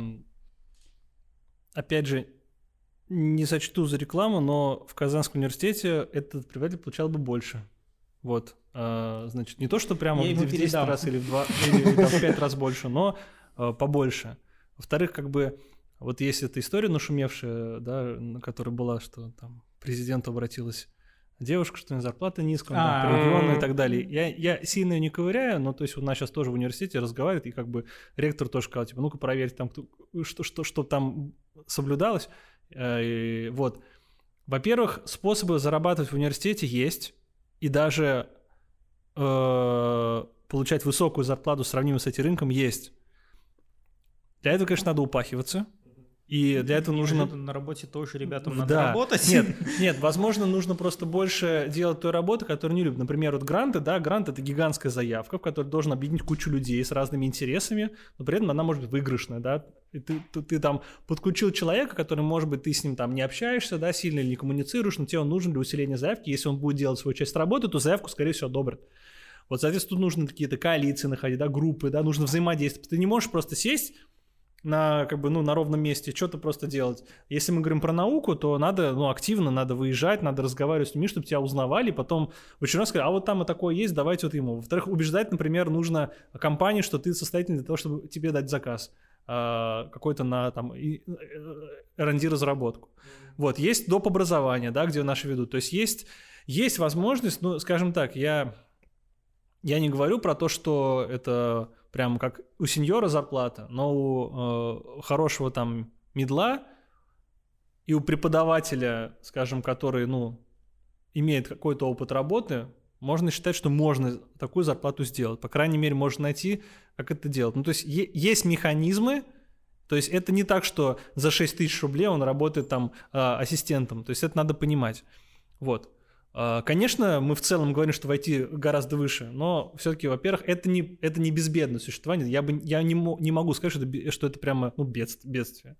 Опять же, не сочту за рекламу, но в Казанском университете этот преподаватель получал бы больше. Вот. А, значит, не то, что прямо Я в ему 10 передам. раз или в, 2, или там в 5 раз больше, но а, побольше. Во-вторых, как бы, вот есть эта история нашумевшая, да, на которой была, что там президенту обратилась девушка, что у нее зарплата низкая, там А. региону и так далее. Я, я сильно её не ковыряю, но то есть у нас сейчас тоже в университете разговаривает, и как бы ректор тоже сказал, типа, ну-ка проверьте там, кто, что, что, что там соблюдалось. Э, и вот. Во-первых, способы зарабатывать в университете есть, и даже э, получать высокую зарплату, сравнимую с этим рынком, есть. Для этого, конечно, надо упахиваться. И для этого нужно... На работе тоже ребятам надо Да. работать. Нет, нет, возможно, нужно просто больше делать той работы, которую не любят. Например, вот гранты, да, грант — это гигантская заявка, в которой должен объединить кучу людей с разными интересами, но при этом она может быть выигрышная, да. И ты, ты, ты там подключил человека, который, может быть, ты с ним там не общаешься, да, сильно или не коммуницируешь, но тебе он нужен для усиления заявки. Если он будет делать свою часть работы, то заявку, скорее всего, одобрят. Вот, соответственно, тут нужно какие-то коалиции находить, да, группы, да, нужно взаимодействовать. Ты не можешь просто сесть на, как бы, ну, на ровном месте, что-то просто делать. Если мы говорим про науку, то надо, ну, активно, надо выезжать, надо разговаривать с людьми, чтобы тебя узнавали, потом в очередной раз сказать, а вот там и такое есть, давайте вот ему. Во-вторых, убеждать, например, нужно компании, что ты состоятельный для того, чтобы тебе дать заказ а, какой-то на там э, R&D разработку. Вот, есть доп. образование, да, где наши ведут. То есть есть, есть возможность, ну, скажем так, я, я не говорю про то, что это прям как у сеньора зарплата, но у э, хорошего там медла и у преподавателя, скажем, который, ну, имеет какой-то опыт работы, можно считать, что можно такую зарплату сделать. По крайней мере, можно найти, как это делать. Ну, то есть есть механизмы, то есть это не так, что за 6 тысяч рублей он работает там а, ассистентом. То есть это надо понимать. Вот. А, Конечно, мы в целом говорим, что войти гораздо выше, но все-таки, во-первых, это не, это не безбедное существование. Я, бы, я не, не могу сказать, что это, что это прямо ну, бедст- бедствие.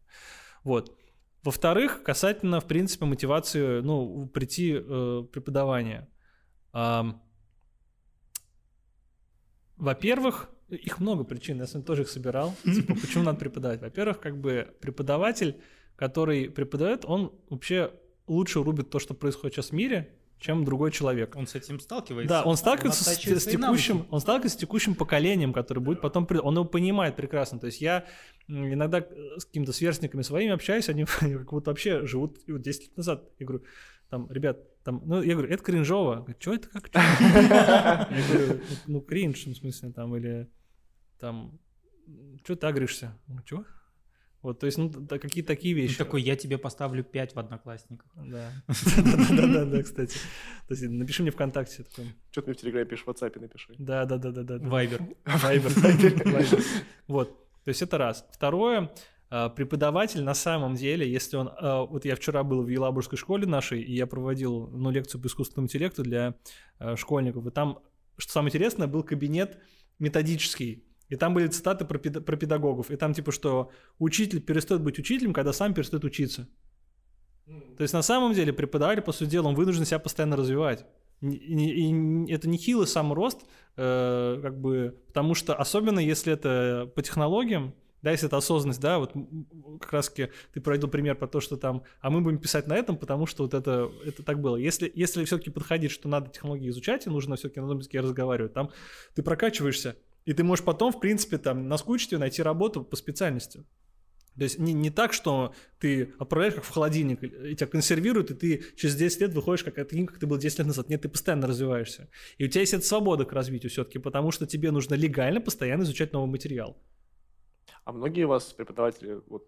Вот. Во-вторых, касательно, в принципе, мотивации ну, прийти э, преподавания. Ам, во-первых, их много причин, я сам тоже их собирал. Типа, почему надо преподавать? Во-первых, как бы преподаватель, который преподает, он вообще лучше рубит то, что происходит сейчас в мире, чем другой человек. Он с этим сталкивается. Да, он сталкивается с, оттачивает с свои текущим, навыки. он сталкивается с текущим поколением, которое будет потом, он его понимает прекрасно. То есть я иногда э, с какими-то сверстниками своими общаюсь, они как будто вообще живут вот 10 лет назад. Я говорю, там, ребят, там, ну, я говорю, это кринжово. Что это как? чё?» Я говорю, «Ну, ну, кринж, в смысле, там, или там, что ты агришься? Чего? Вот, то есть, ну, да, какие-то такие Он вещи. такой, я тебе поставлю 5 в одноклассниках. Да. Да-да-да, кстати. То есть, напиши мне ВКонтакте. Что ты мне в Телеграме пишешь, в WhatsApp напиши. Да, да, да, да, да. да. Вайбер. Вайбер. Вайбер. Вот. То есть это раз. Второе, а, преподаватель на самом деле, если он... а, Вот я вчера был в Елабужской школе нашей, и я проводил ну, лекцию по искусственному интеллекту для а, школьников. И там, что самое интересное, был кабинет методический. И там были цитаты про, педа- про педагогов. И там типа, что учитель перестает быть учителем, когда сам перестает учиться. То есть на самом деле преподаватель, по сути дела, он вынужден себя постоянно развивать. И, это нехилый сам рост, э, как бы, потому что особенно если это по технологиям, да, если это осознанность, да, вот как раз таки ты проводил пример про то, что там, а мы будем писать на этом, потому что вот это, это так было. Если, если все-таки подходить, что надо технологии изучать, и нужно все-таки на языке разговаривать, там ты прокачиваешься, и ты можешь потом, в принципе, там, наскучить ее, найти работу по специальности. То есть не, не так, что ты отправляешь как в холодильник, и тебя консервируют, и ты через 10 лет выходишь как таким, как ты был 10 лет назад. Нет, ты постоянно развиваешься. И у тебя есть эта свобода к развитию все-таки, потому что тебе нужно легально постоянно изучать новый материал. А многие у вас преподаватели вот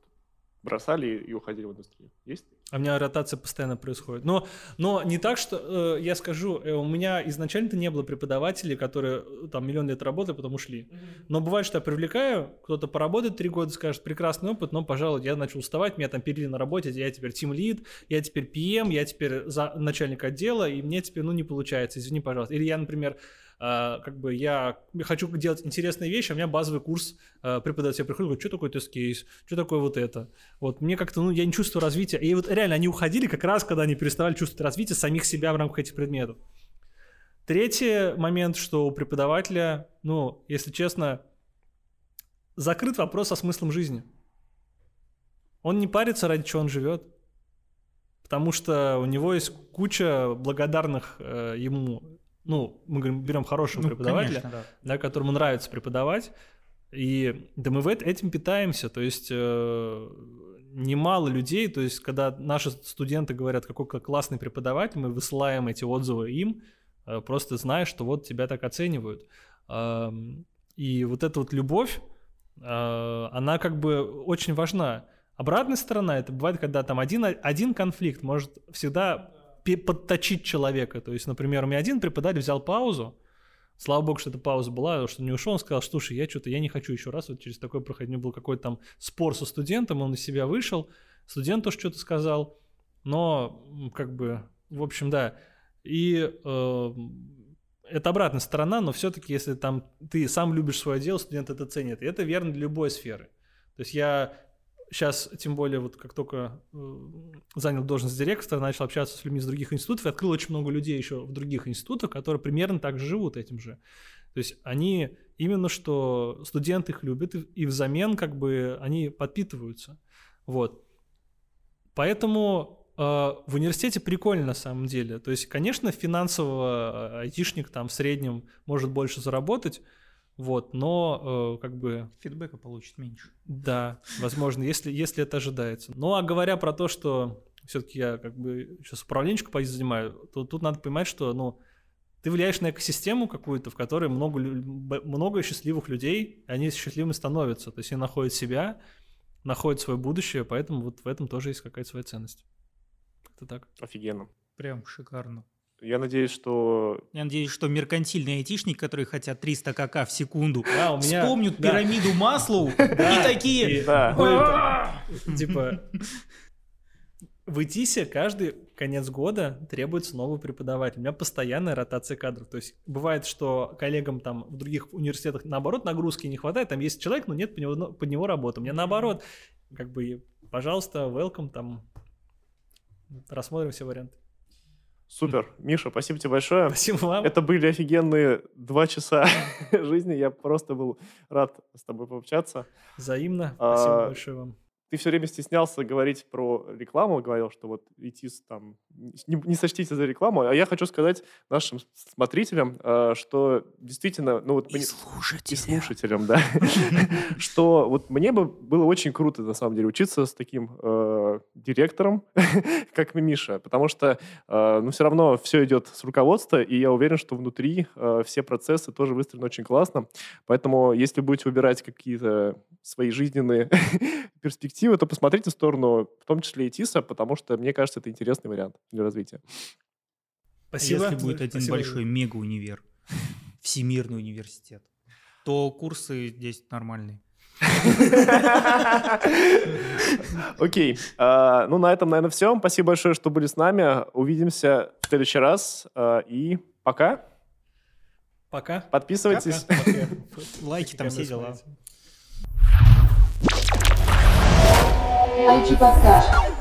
бросали и уходили в индустрию? Есть? А у меня ротация постоянно происходит. Но, но не так, что э, я скажу, э, у меня изначально-то не было преподавателей, которые э, там миллион лет работали, потом ушли. Но бывает, что я привлекаю, кто-то поработает три года, скажет, прекрасный опыт, но, пожалуй, я начал уставать, меня там перели на работе, я теперь тим лид, я теперь PM, я теперь за, начальник отдела, и мне теперь, ну, не получается, извини, пожалуйста. Или я, например, как бы я хочу делать интересные вещи, а у меня базовый курс а, преподавателя приходит, говорит, что такое тест-кейс, что такое вот это. Вот мне как-то, ну, я не чувствую развития. И вот реально они уходили как раз, когда они переставали чувствовать развитие самих себя в рамках этих предметов. Третий момент, что у преподавателя, ну, если честно, закрыт вопрос со смыслом жизни. Он не парится, ради чего он живет. Потому что у него есть куча благодарных э, ему ну, мы говорим, берем хорошего ну, преподавателя, конечно, да. Да, которому нравится преподавать, и да мы в этим питаемся, то есть э, немало людей, то есть когда наши студенты говорят, какой классный преподаватель, мы высылаем эти отзывы им, э, просто зная, что вот тебя так оценивают. Э, и вот эта вот любовь, э, она как бы очень важна. Обратная сторона, это бывает, когда там один, один конфликт может всегда подточить человека. То есть, например, у меня один преподаватель взял паузу, Слава богу, что эта пауза была, что не ушел. Он сказал, слушай, я что-то, я не хочу еще раз вот через такое проходить. У него был какой-то там спор со студентом, он из себя вышел. Студент тоже что-то сказал. Но, как бы, в общем, да. И э, это обратная сторона, но все-таки, если там ты сам любишь свое дело, студент это ценит. И это верно для любой сферы. То есть я сейчас, тем более, вот как только э, занял должность директора, начал общаться с людьми из других институтов, и открыл очень много людей еще в других институтах, которые примерно так же живут этим же. То есть они именно что студенты их любят, и взамен как бы они подпитываются. Вот. Поэтому э, в университете прикольно на самом деле. То есть, конечно, финансово э, айтишник там в среднем может больше заработать, вот, но э, как бы... Фидбэка получит меньше. Да, возможно, если, если это ожидается. Ну, а говоря про то, что все-таки я как бы сейчас управленческую позицию занимаю, то тут надо понимать, что, ну, ты влияешь на экосистему какую-то, в которой много, много счастливых людей, и они счастливыми становятся. То есть они находят себя, находят свое будущее, поэтому вот в этом тоже есть какая-то своя ценность. Как-то так. Офигенно. Прям шикарно. Я надеюсь, что... Я надеюсь, что меркантильные айтишники, которые хотят 300 кк в секунду, да, у меня... вспомнят да. пирамиду Маслоу и такие... Типа... В ИТИСе каждый конец года требуется новый преподаватель. У меня постоянная ротация кадров. То есть бывает, что коллегам там в других университетах наоборот нагрузки не хватает. Там есть человек, но нет под него, под него работы. У меня наоборот, как бы, пожалуйста, welcome, там рассмотрим все варианты. Супер. Миша, спасибо тебе большое. Спасибо вам. Это были офигенные два часа жизни. Я просто был рад с тобой пообщаться. Взаимно. Спасибо а, большое вам ты все время стеснялся говорить про рекламу, говорил, что вот ИТИС там не, не сочтите за рекламу, а я хочу сказать нашим смотрителям, э, что действительно, ну вот и слушателям, и слушателям, да, что вот мне бы было очень круто на самом деле учиться с таким э, директором, как Миша, потому что, э, ну все равно все идет с руководства, и я уверен, что внутри все процессы тоже выстроены очень классно, поэтому если будете выбирать какие-то свои жизненные перспективы то посмотрите в сторону, в том числе и ТИСа, потому что, мне кажется, это интересный вариант для развития. Спасибо. Если будет один Спасибо. большой мега-универ, всемирный университет, то курсы здесь нормальные. Окей. А, ну, на этом, наверное, все. Спасибо большое, что были с нами. Увидимся в следующий раз. А, и пока. Пока. Подписывайтесь. Лайки там все дела. real de passar.